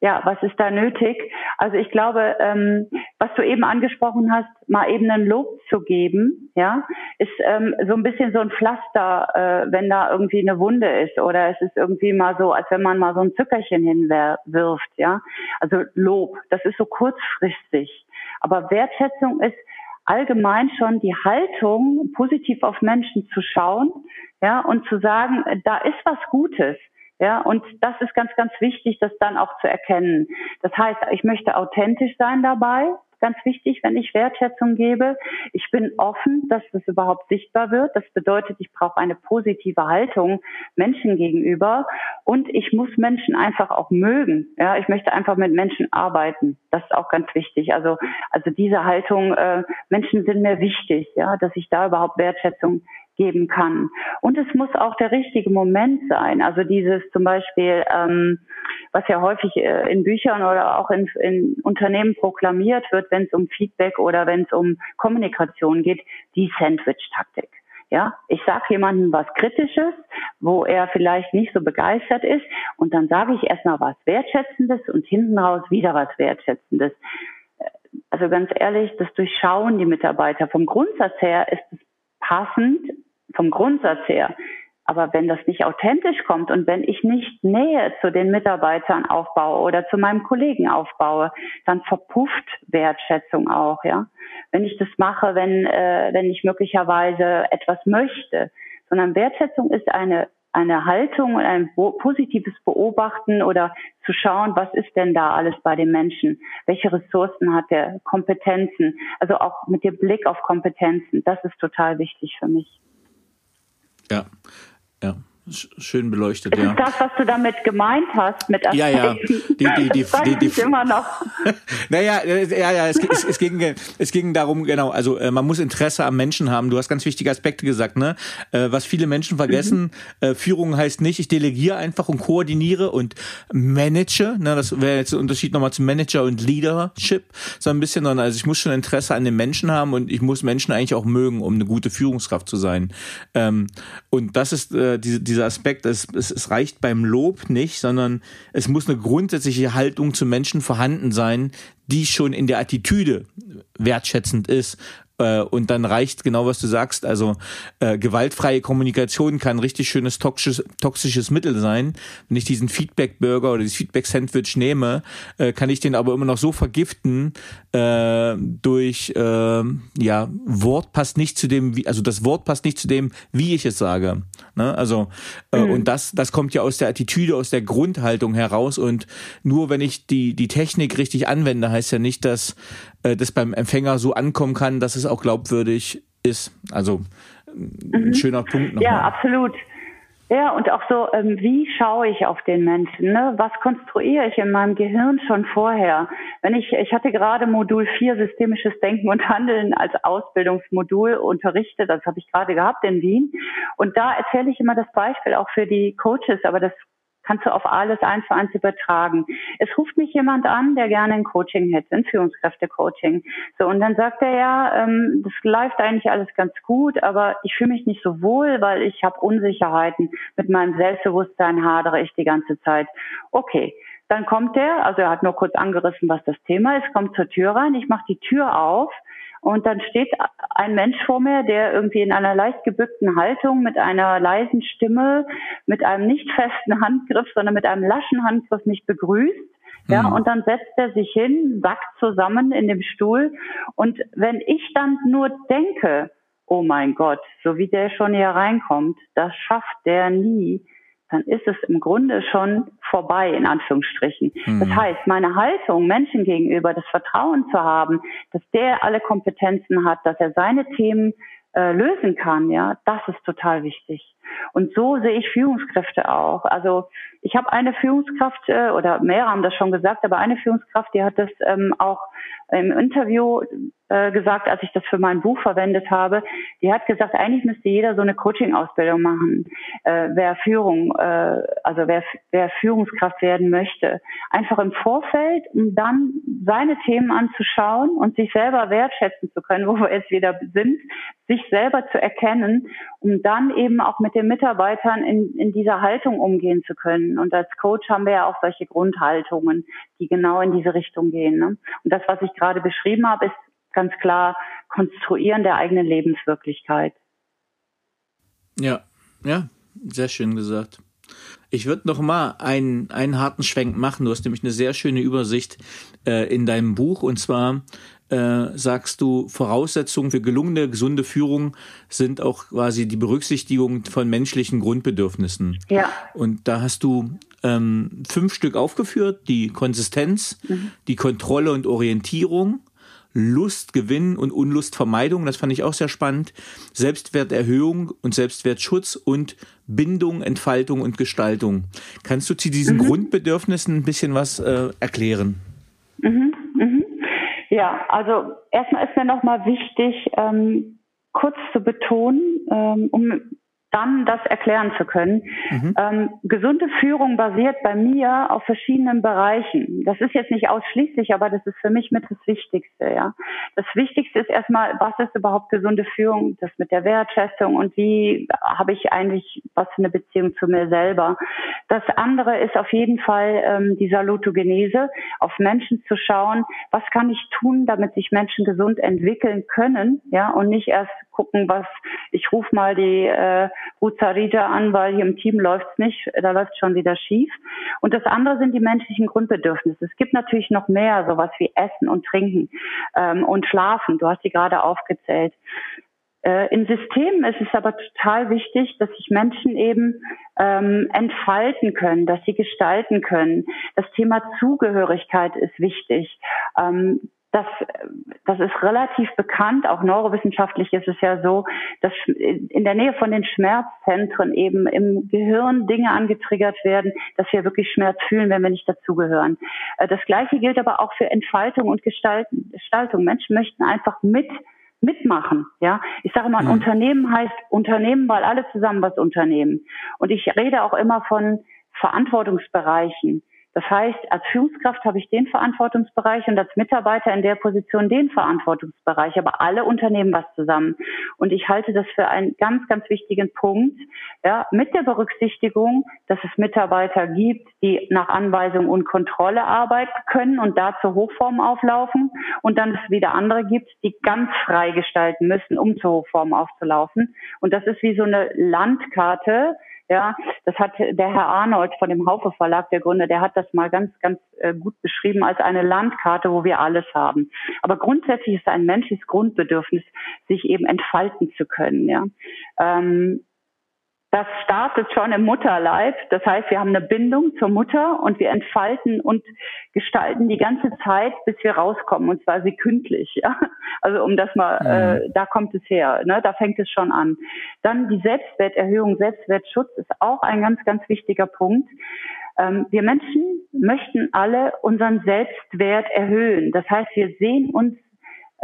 ja, was ist da nötig? Also ich glaube, ähm, was du eben angesprochen hast, mal eben ein Lob zu geben, ja, ist ähm, so ein bisschen so ein Pflaster, äh, wenn da irgendwie eine Wunde ist oder es ist irgendwie mal so, als wenn man mal so ein Zückerchen hinwirft, ja. Also Lob, das ist so kurzfristig. Aber Wertschätzung ist allgemein schon die Haltung, positiv auf Menschen zu schauen, ja, und zu sagen, da ist was Gutes. Ja, und das ist ganz, ganz wichtig, das dann auch zu erkennen. Das heißt, ich möchte authentisch sein dabei, ganz wichtig, wenn ich Wertschätzung gebe. Ich bin offen, dass das überhaupt sichtbar wird. Das bedeutet, ich brauche eine positive Haltung Menschen gegenüber und ich muss Menschen einfach auch mögen. Ja, ich möchte einfach mit Menschen arbeiten. Das ist auch ganz wichtig. Also, also diese Haltung, äh, Menschen sind mir wichtig, ja, dass ich da überhaupt Wertschätzung geben kann. Und es muss auch der richtige Moment sein. Also dieses zum Beispiel, ähm, was ja häufig äh, in Büchern oder auch in, in Unternehmen proklamiert wird, wenn es um Feedback oder wenn es um Kommunikation geht, die Sandwich-Taktik. Ja, ich sage jemandem was Kritisches, wo er vielleicht nicht so begeistert ist, und dann sage ich erstmal was Wertschätzendes und hinten raus wieder was Wertschätzendes. Äh, also ganz ehrlich, das durchschauen die Mitarbeiter. Vom Grundsatz her ist es passend, vom Grundsatz her. Aber wenn das nicht authentisch kommt und wenn ich nicht Nähe zu den Mitarbeitern aufbaue oder zu meinem Kollegen aufbaue, dann verpufft Wertschätzung auch, ja. Wenn ich das mache, wenn, äh, wenn ich möglicherweise etwas möchte, sondern Wertschätzung ist eine eine Haltung und ein positives Beobachten oder zu schauen, was ist denn da alles bei dem Menschen? Welche Ressourcen hat er? Kompetenzen? Also auch mit dem Blick auf Kompetenzen. Das ist total wichtig für mich. Ja, ja schön beleuchtet, ja. Ist das, was du damit gemeint hast, mit Aspekten? Ja, ja. Die, die, die, <laughs> das die, die, die, immer noch. <laughs> naja, äh, ja, ja, es, es, es, ging, es ging darum, genau, also äh, man muss Interesse am Menschen haben. Du hast ganz wichtige Aspekte gesagt, ne? Äh, was viele Menschen vergessen, mhm. Führung heißt nicht, ich delegiere einfach und koordiniere und manage, ne? Das wäre jetzt ein Unterschied nochmal zu Manager und Leadership, so ein bisschen, sondern also ich muss schon Interesse an den Menschen haben und ich muss Menschen eigentlich auch mögen, um eine gute Führungskraft zu sein. Ähm, und das ist diese, diese dieser Aspekt, es, es, es reicht beim Lob nicht, sondern es muss eine grundsätzliche Haltung zu Menschen vorhanden sein, die schon in der Attitüde wertschätzend ist. Äh, und dann reicht genau, was du sagst. Also äh, gewaltfreie Kommunikation kann richtig schönes toxisches, toxisches Mittel sein. Wenn ich diesen Feedback-Burger oder dieses Feedback-Sandwich nehme, äh, kann ich den aber immer noch so vergiften äh, durch äh, ja Wort passt nicht zu dem, wie, also das Wort passt nicht zu dem, wie ich es sage. Ne? Also äh, mhm. und das das kommt ja aus der Attitüde, aus der Grundhaltung heraus. Und nur wenn ich die die Technik richtig anwende, heißt ja nicht, dass äh, das beim Empfänger so ankommen kann, dass es auch glaubwürdig ist. Also ein mhm. schöner Punkt nochmal. Ja, absolut. Ja, und auch so, ähm, wie schaue ich auf den Menschen? Ne? Was konstruiere ich in meinem Gehirn schon vorher? Wenn ich, ich hatte gerade Modul 4 Systemisches Denken und Handeln als Ausbildungsmodul unterrichtet, das habe ich gerade gehabt in Wien. Und da erzähle ich immer das Beispiel auch für die Coaches, aber das kannst du auf alles eins zu eins übertragen. Es ruft mich jemand an, der gerne ein Coaching hätte, ein Führungskräftecoaching. So, und dann sagt er ja, ähm, das läuft eigentlich alles ganz gut, aber ich fühle mich nicht so wohl, weil ich habe Unsicherheiten. Mit meinem Selbstbewusstsein hadere ich die ganze Zeit. Okay. Dann kommt er, also er hat nur kurz angerissen, was das Thema ist, kommt zur Tür rein, ich mache die Tür auf und dann steht ein Mensch vor mir, der irgendwie in einer leicht gebückten Haltung mit einer leisen Stimme, mit einem nicht festen Handgriff, sondern mit einem laschen Handgriff mich begrüßt. Ja, mhm. und dann setzt er sich hin, sackt zusammen in dem Stuhl. Und wenn ich dann nur denke, oh mein Gott, so wie der schon hier reinkommt, das schafft der nie, dann ist es im Grunde schon vorbei, in Anführungsstrichen. Mhm. Das heißt, meine Haltung Menschen gegenüber, das Vertrauen zu haben, dass der alle Kompetenzen hat, dass er seine Themen äh, lösen kann, ja, das ist total wichtig. Und so sehe ich Führungskräfte auch. Also ich habe eine Führungskraft, äh, oder mehrere haben das schon gesagt, aber eine Führungskraft, die hat das ähm, auch im Interview äh, gesagt, als ich das für mein Buch verwendet habe. Die hat gesagt, eigentlich müsste jeder so eine Coaching-Ausbildung machen, äh, wer Führung, äh, also wer, wer Führungskraft werden möchte. Einfach im Vorfeld, um dann seine Themen anzuschauen und sich selber wertschätzen zu können, <laughs> wo wir jetzt wieder sind, sich selber zu erkennen, um dann eben auch mit den Mitarbeitern in, in dieser Haltung umgehen zu können. Und als Coach haben wir ja auch solche Grundhaltungen, die genau in diese Richtung gehen. Ne? Und das, was ich gerade beschrieben habe, ist ganz klar Konstruieren der eigenen Lebenswirklichkeit. Ja, ja, sehr schön gesagt. Ich würde noch mal einen, einen harten Schwenk machen. Du hast nämlich eine sehr schöne Übersicht äh, in deinem Buch. Und zwar äh, sagst du, Voraussetzungen für gelungene, gesunde Führung sind auch quasi die Berücksichtigung von menschlichen Grundbedürfnissen. Ja. Und da hast du ähm, fünf Stück aufgeführt. Die Konsistenz, mhm. die Kontrolle und Orientierung, Lustgewinn und Unlustvermeidung, das fand ich auch sehr spannend, Selbstwerterhöhung und Selbstwertschutz und Bindung, Entfaltung und Gestaltung. Kannst du zu diesen mhm. Grundbedürfnissen ein bisschen was äh, erklären? Mhm, mhm. Ja, also erstmal ist mir nochmal wichtig, ähm, kurz zu betonen, ähm, um dann das erklären zu können. Mhm. Ähm, gesunde Führung basiert bei mir auf verschiedenen Bereichen. Das ist jetzt nicht ausschließlich, aber das ist für mich mit das Wichtigste. Ja, das Wichtigste ist erstmal, was ist überhaupt gesunde Führung? Das mit der Wertschätzung und wie habe ich eigentlich was für eine Beziehung zu mir selber? Das andere ist auf jeden Fall ähm, die Salutogenese, auf Menschen zu schauen, was kann ich tun, damit sich Menschen gesund entwickeln können, ja, und nicht erst gucken, was ich rufe mal die äh, Ruzarija an, weil hier im Team läuft's nicht, da läuft schon wieder schief. Und das andere sind die menschlichen Grundbedürfnisse. Es gibt natürlich noch mehr, sowas wie Essen und Trinken ähm, und Schlafen. Du hast die gerade aufgezählt. Äh, in Systemen ist es aber total wichtig, dass sich Menschen eben ähm, entfalten können, dass sie gestalten können. Das Thema Zugehörigkeit ist wichtig. Ähm, das, das ist relativ bekannt, auch neurowissenschaftlich ist es ja so, dass in der Nähe von den Schmerzzentren eben im Gehirn Dinge angetriggert werden, dass wir wirklich Schmerz fühlen, wenn wir nicht dazugehören. Äh, das Gleiche gilt aber auch für Entfaltung und Gestaltung. Menschen möchten einfach mit mitmachen. Ja, ich sage immer, ein mhm. Unternehmen heißt Unternehmen, weil alle zusammen was unternehmen. Und ich rede auch immer von Verantwortungsbereichen. Das heißt, als Führungskraft habe ich den Verantwortungsbereich und als Mitarbeiter in der Position den Verantwortungsbereich, aber alle Unternehmen was zusammen. Und ich halte das für einen ganz, ganz wichtigen Punkt, ja, mit der Berücksichtigung, dass es Mitarbeiter gibt, die nach Anweisung und Kontrolle arbeiten können und da zur Hochform auflaufen und dann es wieder andere gibt, die ganz frei gestalten müssen, um zur Hochform aufzulaufen. Und das ist wie so eine Landkarte, ja, das hat der Herr Arnold von dem Haufe Verlag, der Gründer, der hat das mal ganz, ganz äh, gut beschrieben als eine Landkarte, wo wir alles haben. Aber grundsätzlich ist ein menschliches Grundbedürfnis, sich eben entfalten zu können. Ja. Ähm, das startet schon im Mutterleib. Das heißt, wir haben eine Bindung zur Mutter und wir entfalten und gestalten die ganze Zeit, bis wir rauskommen, und zwar sekündlich. Ja? Also um das mal, mhm. äh, da kommt es her, ne? da fängt es schon an. Dann die Selbstwerterhöhung, Selbstwertschutz ist auch ein ganz, ganz wichtiger Punkt. Ähm, wir Menschen möchten alle unseren Selbstwert erhöhen. Das heißt, wir sehen uns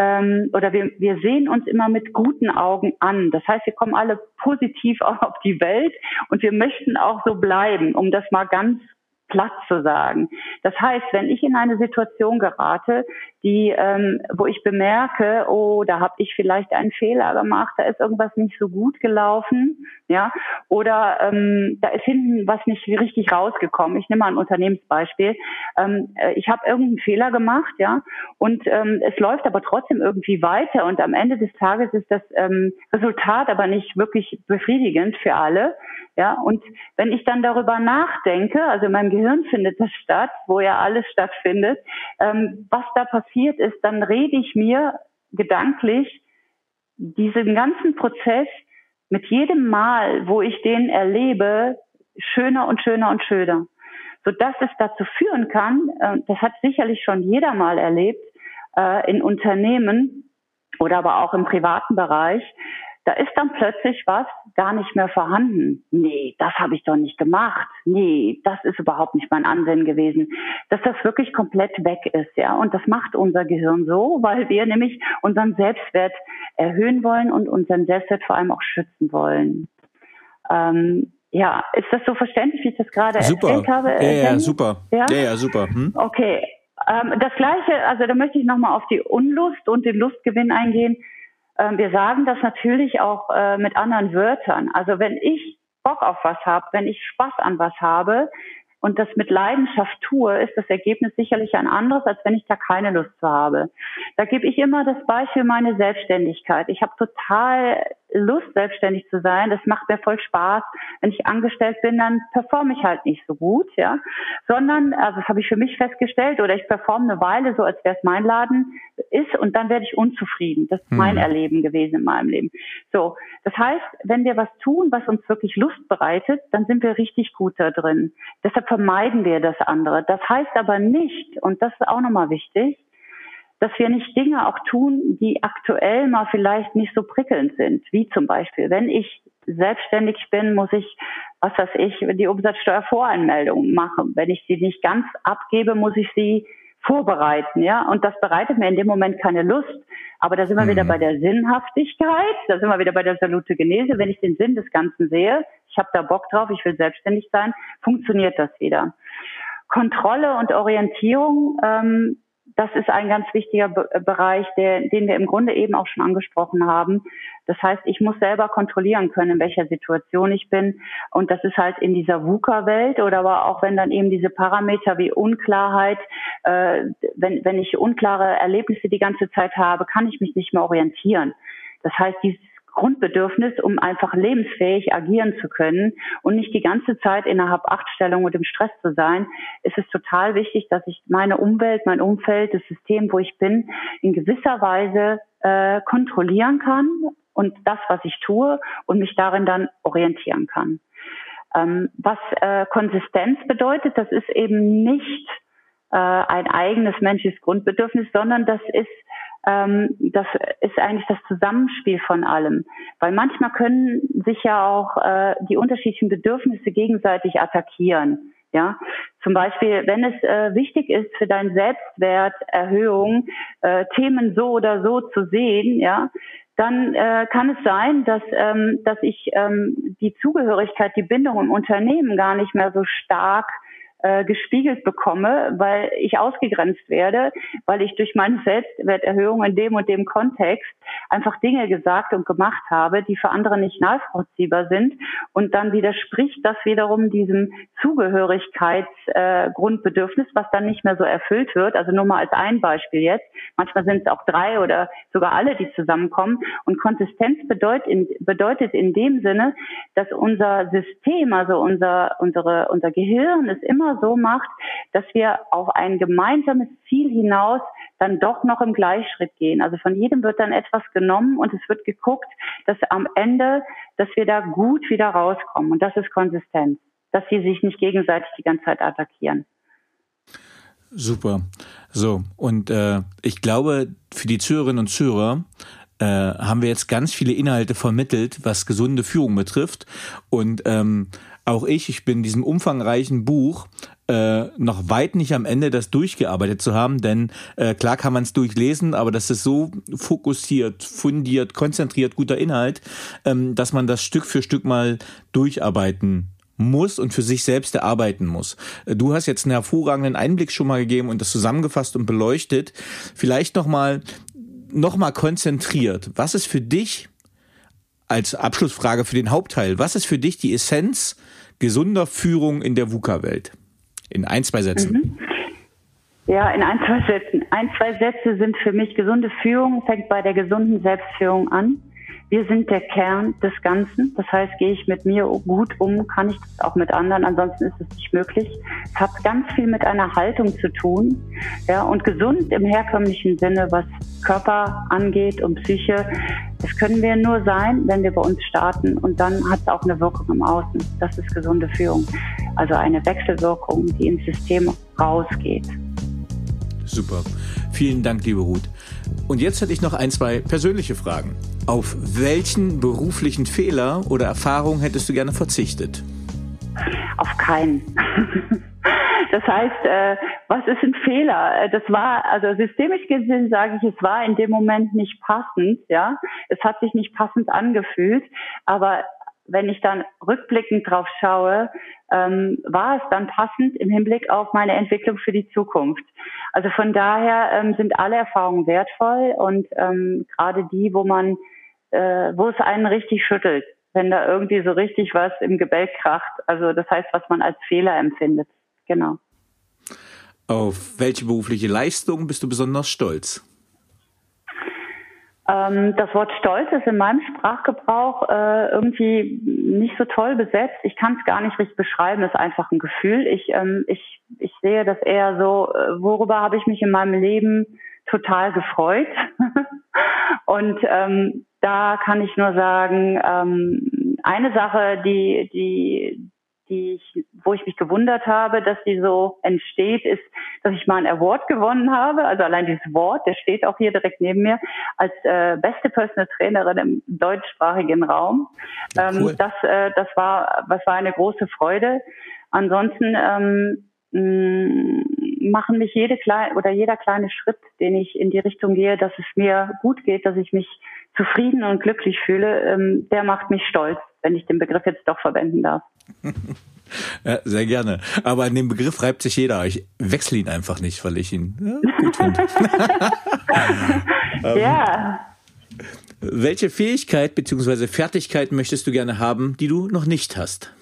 ähm, oder wir, wir sehen uns immer mit guten Augen an. Das heißt, wir kommen alle positiv <laughs> auf die Welt und wir möchten auch so bleiben, um das mal ganz Platz zu sagen. Das heißt, wenn ich in eine Situation gerate, die, ähm, wo ich bemerke, oh, da habe ich vielleicht einen Fehler gemacht, da ist irgendwas nicht so gut gelaufen, ja, oder ähm, da ist hinten was nicht richtig rausgekommen. Ich nehme mal ein Unternehmensbeispiel. Ähm, äh, ich habe irgendeinen Fehler gemacht, ja, und ähm, es läuft aber trotzdem irgendwie weiter und am Ende des Tages ist das ähm, Resultat aber nicht wirklich befriedigend für alle, ja. Und wenn ich dann darüber nachdenke, also in meinem Gehirn findet das statt, wo ja alles stattfindet, ähm, was da passiert passiert ist, dann rede ich mir gedanklich diesen ganzen Prozess mit jedem Mal, wo ich den erlebe, schöner und schöner und schöner. Sodass es dazu führen kann, äh, das hat sicherlich schon jeder mal erlebt, äh, in Unternehmen oder aber auch im privaten Bereich, da ist dann plötzlich was gar nicht mehr vorhanden. Nee, das habe ich doch nicht gemacht. Nee, das ist überhaupt nicht mein Ansinnen gewesen. Dass das wirklich komplett weg ist, ja. Und das macht unser Gehirn so, weil wir nämlich unseren Selbstwert erhöhen wollen und unseren Selbstwert vor allem auch schützen wollen. Ähm, ja, ist das so verständlich, wie ich das gerade erzählt habe? Ja, ja, super. Ja, ja, ja super. Hm? Okay. Ähm, das Gleiche, also da möchte ich nochmal auf die Unlust und den Lustgewinn eingehen. Ähm, wir sagen das natürlich auch äh, mit anderen Wörtern. Also wenn ich Bock auf was habe, wenn ich Spaß an was habe, und das mit Leidenschaft tue, ist das Ergebnis sicherlich ein anderes, als wenn ich da keine Lust zu habe. Da gebe ich immer das Beispiel meine Selbstständigkeit. Ich habe total Lust, selbstständig zu sein. Das macht mir voll Spaß. Wenn ich angestellt bin, dann performe ich halt nicht so gut, ja. Sondern, also das habe ich für mich festgestellt, oder ich performe eine Weile so, als wäre es mein Laden ist und dann werde ich unzufrieden. Das ist mein mhm. Erleben gewesen in meinem Leben. So. Das heißt, wenn wir was tun, was uns wirklich Lust bereitet, dann sind wir richtig gut da drin. Deshalb vermeiden wir das andere. Das heißt aber nicht, und das ist auch nochmal wichtig, dass wir nicht Dinge auch tun, die aktuell mal vielleicht nicht so prickelnd sind. Wie zum Beispiel, wenn ich selbstständig bin, muss ich, was weiß ich, die Umsatzsteuervoranmeldung machen. Wenn ich sie nicht ganz abgebe, muss ich sie vorbereiten, ja. Und das bereitet mir in dem Moment keine Lust. Aber da sind wir mhm. wieder bei der Sinnhaftigkeit, da sind wir wieder bei der Salute Genese. Wenn ich den Sinn des Ganzen sehe, ich habe da Bock drauf, ich will selbstständig sein, funktioniert das wieder. Kontrolle und Orientierung, ähm, das ist ein ganz wichtiger Be Bereich, der, den wir im Grunde eben auch schon angesprochen haben. Das heißt, ich muss selber kontrollieren können, in welcher Situation ich bin. Und das ist halt in dieser VUCA-Welt oder aber auch wenn dann eben diese Parameter wie Unklarheit, äh, wenn, wenn ich unklare Erlebnisse die ganze Zeit habe, kann ich mich nicht mehr orientieren. Das heißt, dieses Grundbedürfnis, um einfach lebensfähig agieren zu können und nicht die ganze Zeit innerhalb Achtstellung und im Stress zu sein, ist es total wichtig, dass ich meine Umwelt, mein Umfeld, das System, wo ich bin, in gewisser Weise äh, kontrollieren kann und das, was ich tue und mich darin dann orientieren kann. Ähm, was äh, Konsistenz bedeutet, das ist eben nicht äh, ein eigenes menschliches Grundbedürfnis, sondern das ist ähm, das ist eigentlich das Zusammenspiel von allem. Weil manchmal können sich ja auch äh, die unterschiedlichen Bedürfnisse gegenseitig attackieren. Ja, zum Beispiel, wenn es äh, wichtig ist für deinen Selbstwerterhöhung, äh, Themen so oder so zu sehen, ja, dann äh, kann es sein, dass, ähm, dass ich ähm, die Zugehörigkeit, die Bindung im Unternehmen gar nicht mehr so stark äh, gespiegelt bekomme, weil ich ausgegrenzt werde, weil ich durch meine Selbstwerterhöhung in dem und dem Kontext einfach Dinge gesagt und gemacht habe, die für andere nicht nachvollziehbar sind. Und dann widerspricht das wiederum diesem Zugehörigkeitsgrundbedürfnis, äh, was dann nicht mehr so erfüllt wird. Also nur mal als ein Beispiel jetzt. Manchmal sind es auch drei oder sogar alle, die zusammenkommen. Und Konsistenz bedeutet in, bedeutet in dem Sinne, dass unser System, also unser, unsere, unser Gehirn es immer so macht, dass wir auf ein gemeinsames Ziel hinaus dann doch noch im Gleichschritt gehen. Also von jedem wird dann etwas genommen und es wird geguckt, dass am Ende, dass wir da gut wieder rauskommen. Und das ist Konsistenz, dass sie sich nicht gegenseitig die ganze Zeit attackieren. Super. So, und äh, ich glaube, für die Zuhörerinnen und Zuhörer äh, haben wir jetzt ganz viele Inhalte vermittelt, was gesunde Führung betrifft. Und ähm, auch ich, ich bin in diesem umfangreichen Buch äh, noch weit nicht am Ende, das durchgearbeitet zu haben, denn äh, klar kann man es durchlesen, aber das ist so fokussiert, fundiert, konzentriert, guter Inhalt, ähm, dass man das Stück für Stück mal durcharbeiten muss und für sich selbst erarbeiten muss. Äh, du hast jetzt einen hervorragenden Einblick schon mal gegeben und das zusammengefasst und beleuchtet. Vielleicht noch mal noch mal konzentriert. Was ist für dich als Abschlussfrage für den Hauptteil? Was ist für dich die Essenz gesunder Führung in der VUCA-Welt? In ein, zwei Sätzen. Mhm. Ja, in ein, zwei Sätzen. Ein, zwei Sätze sind für mich gesunde Führung, fängt bei der gesunden Selbstführung an. Wir sind der Kern des Ganzen. Das heißt, gehe ich mit mir gut um, kann ich das auch mit anderen. Ansonsten ist es nicht möglich. Es hat ganz viel mit einer Haltung zu tun. Ja, und gesund im herkömmlichen Sinne, was Körper angeht und Psyche, das können wir nur sein, wenn wir bei uns starten. Und dann hat es auch eine Wirkung im Außen. Das ist gesunde Führung. Also eine Wechselwirkung, die ins System rausgeht. Super. Vielen Dank, liebe Ruth. Und jetzt hätte ich noch ein, zwei persönliche Fragen. Auf welchen beruflichen Fehler oder Erfahrung hättest du gerne verzichtet? Auf keinen. <laughs> Das heißt, äh, was ist ein Fehler? Äh, das war, also systemisch gesehen sage ich, es war in dem Moment nicht passend, ja. Es hat sich nicht passend angefühlt, aber wenn ich dann rückblickend drauf schaue, ähm, war es dann passend im Hinblick auf meine Entwicklung für die Zukunft. Also von daher ähm, sind alle Erfahrungen wertvoll und ähm, gerade die, wo man, äh, wo es einen richtig schüttelt, wenn da irgendwie so richtig was im Gebälk kracht. Also das heißt, was man als Fehler empfindet. Genau. Auf welche berufliche Leistung bist du besonders stolz? Ähm, das Wort Stolz ist in meinem Sprachgebrauch äh, irgendwie nicht so toll besetzt. Ich kann es gar nicht richtig beschreiben, es ist einfach ein Gefühl. Ich, ähm, ich, ich sehe das eher so, äh, worüber habe ich mich in meinem Leben total gefreut. <laughs> Und ähm, da kann ich nur sagen, ähm, eine Sache, die, die, die ich, wo ich mich gewundert habe, dass die so entsteht, ist, dass ich mal einen Award gewonnen habe. Also allein dieses Wort, der steht auch hier direkt neben mir, als äh, beste Personal Trainerin im deutschsprachigen Raum. Ja, cool. ähm, das, äh, das war, was war eine große Freude. Ansonsten ähm, mh, machen mich jede kleine oder jeder kleine Schritt, den ich in die Richtung gehe, dass es mir gut geht, dass ich mich zufrieden und glücklich fühle, ähm, der macht mich stolz, wenn ich den Begriff jetzt doch verwenden darf. <laughs> Ja, sehr gerne. Aber an dem Begriff reibt sich jeder. Ich wechsle ihn einfach nicht, weil ich ihn ja, gut finde. <laughs> <laughs> ähm, ja. Welche Fähigkeit bzw. Fertigkeit möchtest du gerne haben, die du noch nicht hast?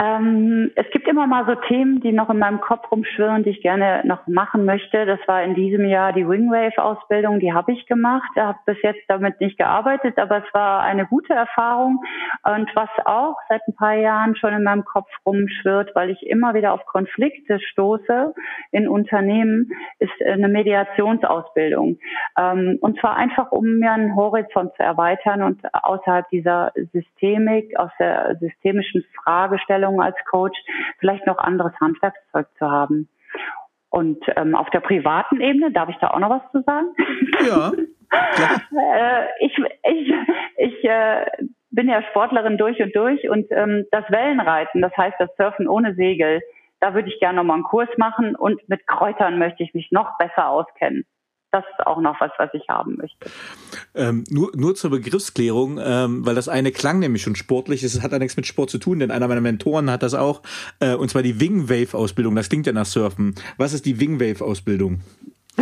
Ähm, es gibt immer mal so Themen, die noch in meinem Kopf rumschwirren, die ich gerne noch machen möchte. Das war in diesem Jahr die Wingwave-Ausbildung, die habe ich gemacht. Ich habe bis jetzt damit nicht gearbeitet, aber es war eine gute Erfahrung. Und was auch seit ein paar Jahren schon in meinem Kopf rumschwirrt, weil ich immer wieder auf Konflikte stoße in Unternehmen, ist eine Mediationsausbildung. Ähm, und zwar einfach, um mir einen Horizont zu erweitern und außerhalb dieser Systemik, aus der systemischen Fragestellung, Ausbildung als Coach vielleicht noch anderes Handwerkszeug zu haben. Und ähm, auf der privaten Ebene, darf ich da auch noch was zu sagen? Ja. <laughs> äh, ich ich, ich äh, bin ja Sportlerin durch und durch und ähm, das Wellenreiten, das heißt das Surfen ohne Segel, da würde ich gerne nochmal einen Kurs machen und mit Kräutern möchte ich mich noch besser auskennen. Das ist auch noch was, was ich haben möchte. Ähm, nur, nur zur Begriffsklärung, ähm, weil das eine klang nämlich schon sportlich, es hat ja nichts mit Sport zu tun, denn einer meiner Mentoren hat das auch, äh, und zwar die Wing Wave Ausbildung, das klingt ja nach Surfen. Was ist die Wing Wave Ausbildung? <laughs>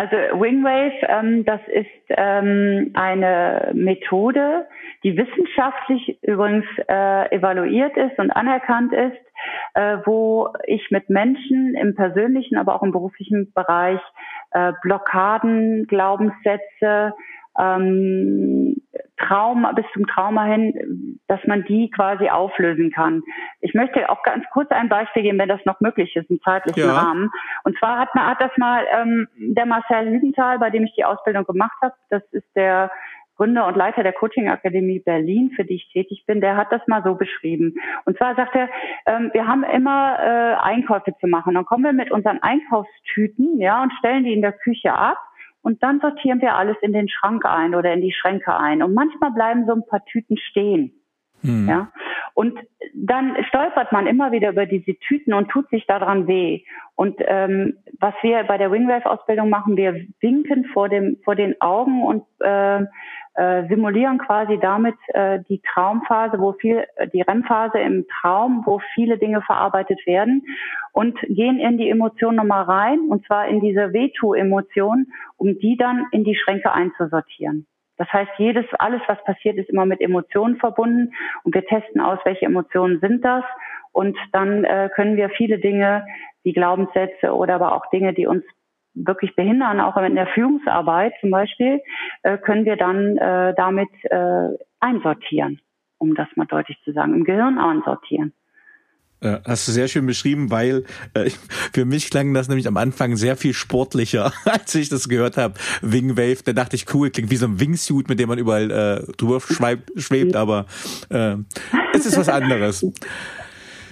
Also Wingwave, ähm, das ist ähm, eine Methode, die wissenschaftlich übrigens äh, evaluiert ist und anerkannt ist, äh, wo ich mit Menschen im persönlichen, aber auch im beruflichen Bereich äh, Blockaden, Glaubenssätze, ähm, Trauma bis zum Trauma hin, dass man die quasi auflösen kann. Ich möchte auch ganz kurz ein Beispiel geben, wenn das noch möglich ist, im zeitlichen ja. Rahmen. Und zwar hat, man, hat das mal ähm, der Marcel Hügenthal, bei dem ich die Ausbildung gemacht habe, das ist der Gründer und Leiter der Coaching Akademie Berlin, für die ich tätig bin, der hat das mal so beschrieben. Und zwar sagt er, ähm, wir haben immer äh, Einkäufe zu machen. Dann kommen wir mit unseren Einkaufstüten, ja, und stellen die in der Küche ab und dann sortieren wir alles in den Schrank ein oder in die Schränke ein. Und manchmal bleiben so ein paar Tüten stehen. Hm. Ja. Und dann stolpert man immer wieder über diese Tüten und tut sich daran weh. Und ähm, was wir bei der Wingwave-Ausbildung machen, wir winken vor dem vor den Augen und äh, äh, simulieren quasi damit äh, die Traumphase, wo viel, äh, die REM-Phase im Traum, wo viele Dinge verarbeitet werden und gehen in die Emotion nochmal rein und zwar in diese Veto-Emotion, um die dann in die Schränke einzusortieren. Das heißt, jedes, alles, was passiert, ist immer mit Emotionen verbunden und wir testen aus, welche Emotionen sind das und dann äh, können wir viele Dinge, wie Glaubenssätze oder aber auch Dinge, die uns wirklich behindern, auch in der Führungsarbeit zum Beispiel, äh, können wir dann äh, damit äh, einsortieren, um das mal deutlich zu sagen, im Gehirn einsortieren. Hast du sehr schön beschrieben, weil äh, <laughs> für mich klang das nämlich am Anfang sehr viel sportlicher, <laughs> als ich das gehört habe. Wing Wave, da dachte ich, cool, klingt wie so ein Wingsuit, mit dem man überall äh, drüber schwebt, schwebt aber äh, es ist was anderes. <laughs>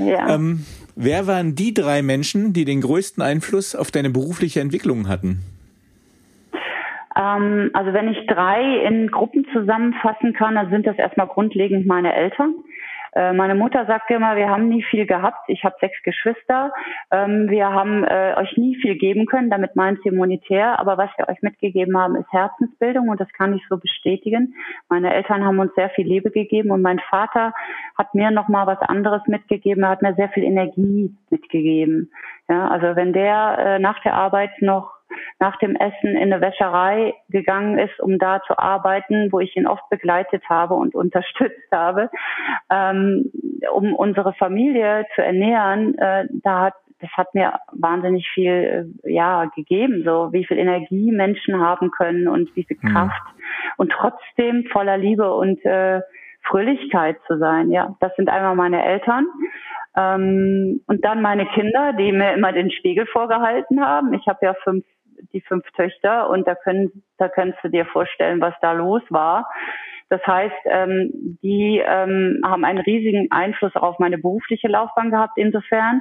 Ja. Ähm, wer waren die drei Menschen, die den größten Einfluss auf deine berufliche Entwicklung hatten? Ähm, also wenn ich drei in Gruppen zusammenfassen kann, dann sind das erstmal grundlegend meine Eltern. Äh, meine Mutter sagte immer, wir haben nie viel gehabt. Ich habe sechs Geschwister. Ähm, wir haben äh, euch nie viel geben können. Damit meint sie monetär. Aber was wir euch mitgegeben haben, ist Herzensbildung und das kann ich so bestätigen. Meine Eltern haben uns sehr viel Liebe gegeben und mein Vater hat mir noch mal was anderes mitgegeben. Er hat mir sehr viel Energie mitgegeben. Ja, also wenn der äh, nach der Arbeit noch nach dem Essen in eine Wäscherei gegangen ist, um da zu arbeiten, wo ich ihn oft begleitet habe und unterstützt habe, ähm, um unsere Familie zu ernähren. Äh, da hat das hat mir wahnsinnig viel äh, ja gegeben, so wie viel Energie Menschen haben können und wie viel mhm. Kraft mhm. und trotzdem voller Liebe und äh, Fröhlichkeit zu sein. Ja, das sind einmal meine Eltern. Ähm, und dann meine Kinder, die mir immer den Spiegel vorgehalten haben. Ich habe ja fünf die fünf Töchter und da können, da kannst du dir vorstellen, was da los war. Das heißt, ähm, die ähm, haben einen riesigen Einfluss auf meine berufliche Laufbahn gehabt, insofern,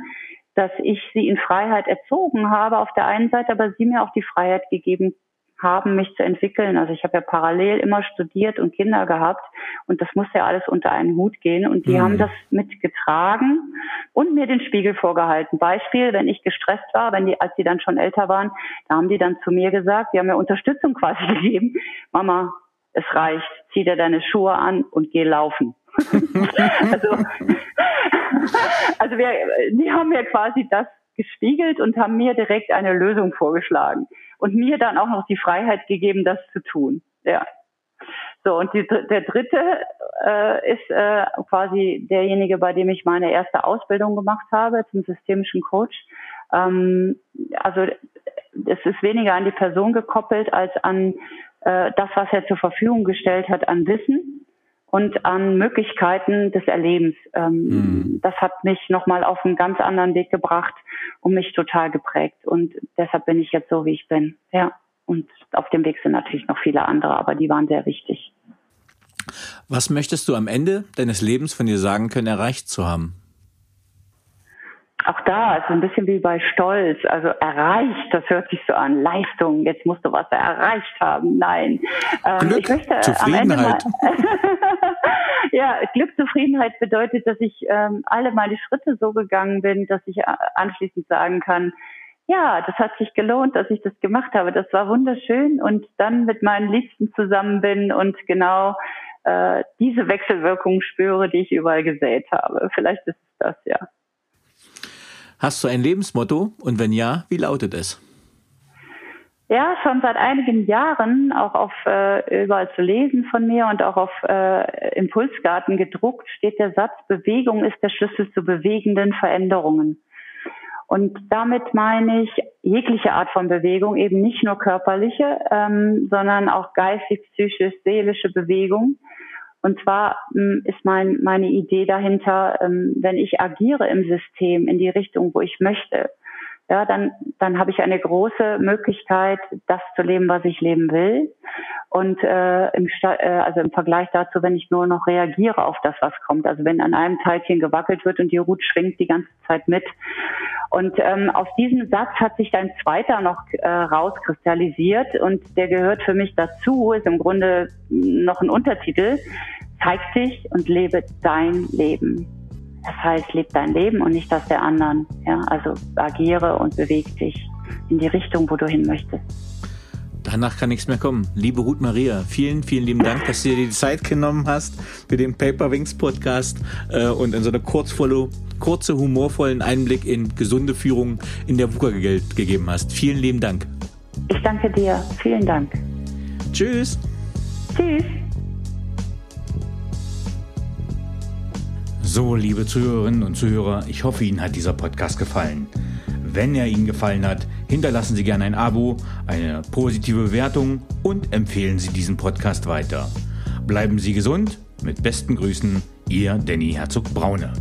dass ich sie in Freiheit erzogen habe auf der einen Seite, aber sie mir auch die Freiheit gegeben haben, mich zu entwickeln. Also ich habe ja parallel immer studiert und Kinder gehabt und das muss ja alles unter einen Hut gehen und die mhm. haben das mitgetragen und mir den Spiegel vorgehalten. Beispiel, wenn ich gestresst war, wenn die, als die dann schon älter waren, da haben die dann zu mir gesagt, die haben mir Unterstützung <laughs> quasi gegeben. Mama, es reicht, zieh dir deine Schuhe an und geh laufen. <laughs> also, <laughs> also wir, die haben mir quasi das gespiegelt und haben mir direkt eine Lösung vorgeschlagen und mir dann auch noch die Freiheit gegeben, das zu tun. Ja. So, und die, der dritte äh, ist äh, quasi derjenige, bei dem ich meine erste Ausbildung gemacht habe zum systemischen Coach. Ähm, also es ist weniger an die Person gekoppelt als an äh, das, was er zur Verfügung gestellt hat an Wissen und an Möglichkeiten des Erlebens. Ähm, mhm. Das hat mich nochmal auf einen ganz anderen Weg gebracht und mich total geprägt. Und deshalb bin ich jetzt so, wie ich bin. Ja. Und auf dem Weg sind natürlich noch viele andere, aber die waren sehr wichtig. Was möchtest du am Ende deines Lebens von dir sagen können, erreicht zu haben? Auch da ist ein bisschen wie bei Stolz, also erreicht, das hört sich so an, Leistung, jetzt musst du was erreicht haben. Nein. Ähm, Glück, ich möchte Zufriedenheit. <laughs> ja, Glück, Zufriedenheit bedeutet, dass ich ähm, alle meine Schritte so gegangen bin, dass ich äh, anschließend sagen kann, ja, das hat sich gelohnt, dass ich das gemacht habe. Das war wunderschön und dann mit meinen Liebsten zusammen bin und genau äh, diese Wechselwirkung spüre, die ich überall gesät habe. Vielleicht ist es das, ja. Hast du ein Lebensmotto und wenn ja, wie lautet es? Ja, schon seit einigen Jahren auch auf äh, überall zu lesen von mir und auch auf äh, Impulsgarten gedruckt steht der Satz, Bewegung ist der Schlüssel zu bewegenden Veränderungen. Und damit meine ich jegliche Art von Bewegung, eben nicht nur körperliche, ähm, sondern auch geistig, psychisch, seelische Bewegung. Und zwar ähm, ist mein, meine Idee dahinter, ähm, wenn ich agiere im System in die Richtung, wo ich möchte, ja, dann, dann habe ich eine große Möglichkeit, das zu leben, was ich leben will. Und äh, im, äh, also im Vergleich dazu, wenn ich nur noch reagiere auf das, was kommt. Also wenn an einem Teilchen gewackelt wird und die Rut schwingt die ganze Zeit mit. Und ähm, aus diesem Satz hat sich ein zweiter noch äh, rauskristallisiert und der gehört für mich dazu, ist im Grunde noch ein Untertitel. Zeig dich und lebe dein Leben. Das heißt, lebe dein Leben und nicht das der anderen. Ja, also agiere und bewege dich in die Richtung, wo du hin möchtest. Danach kann nichts mehr kommen. Liebe Ruth Maria, vielen, vielen lieben Dank, dass du dir die Zeit genommen hast für den Paper Wings Podcast äh, und in so eine kurzvolle, kurze, humorvollen Einblick in gesunde Führung in der WUKA gegeben hast. Vielen lieben Dank. Ich danke dir. Vielen Dank. Tschüss. Tschüss. So, liebe Zuhörerinnen und Zuhörer, ich hoffe, Ihnen hat dieser Podcast gefallen. Wenn er Ihnen gefallen hat, hinterlassen Sie gerne ein Abo, eine positive Bewertung und empfehlen Sie diesen Podcast weiter. Bleiben Sie gesund. Mit besten Grüßen, Ihr Danny Herzog Braune.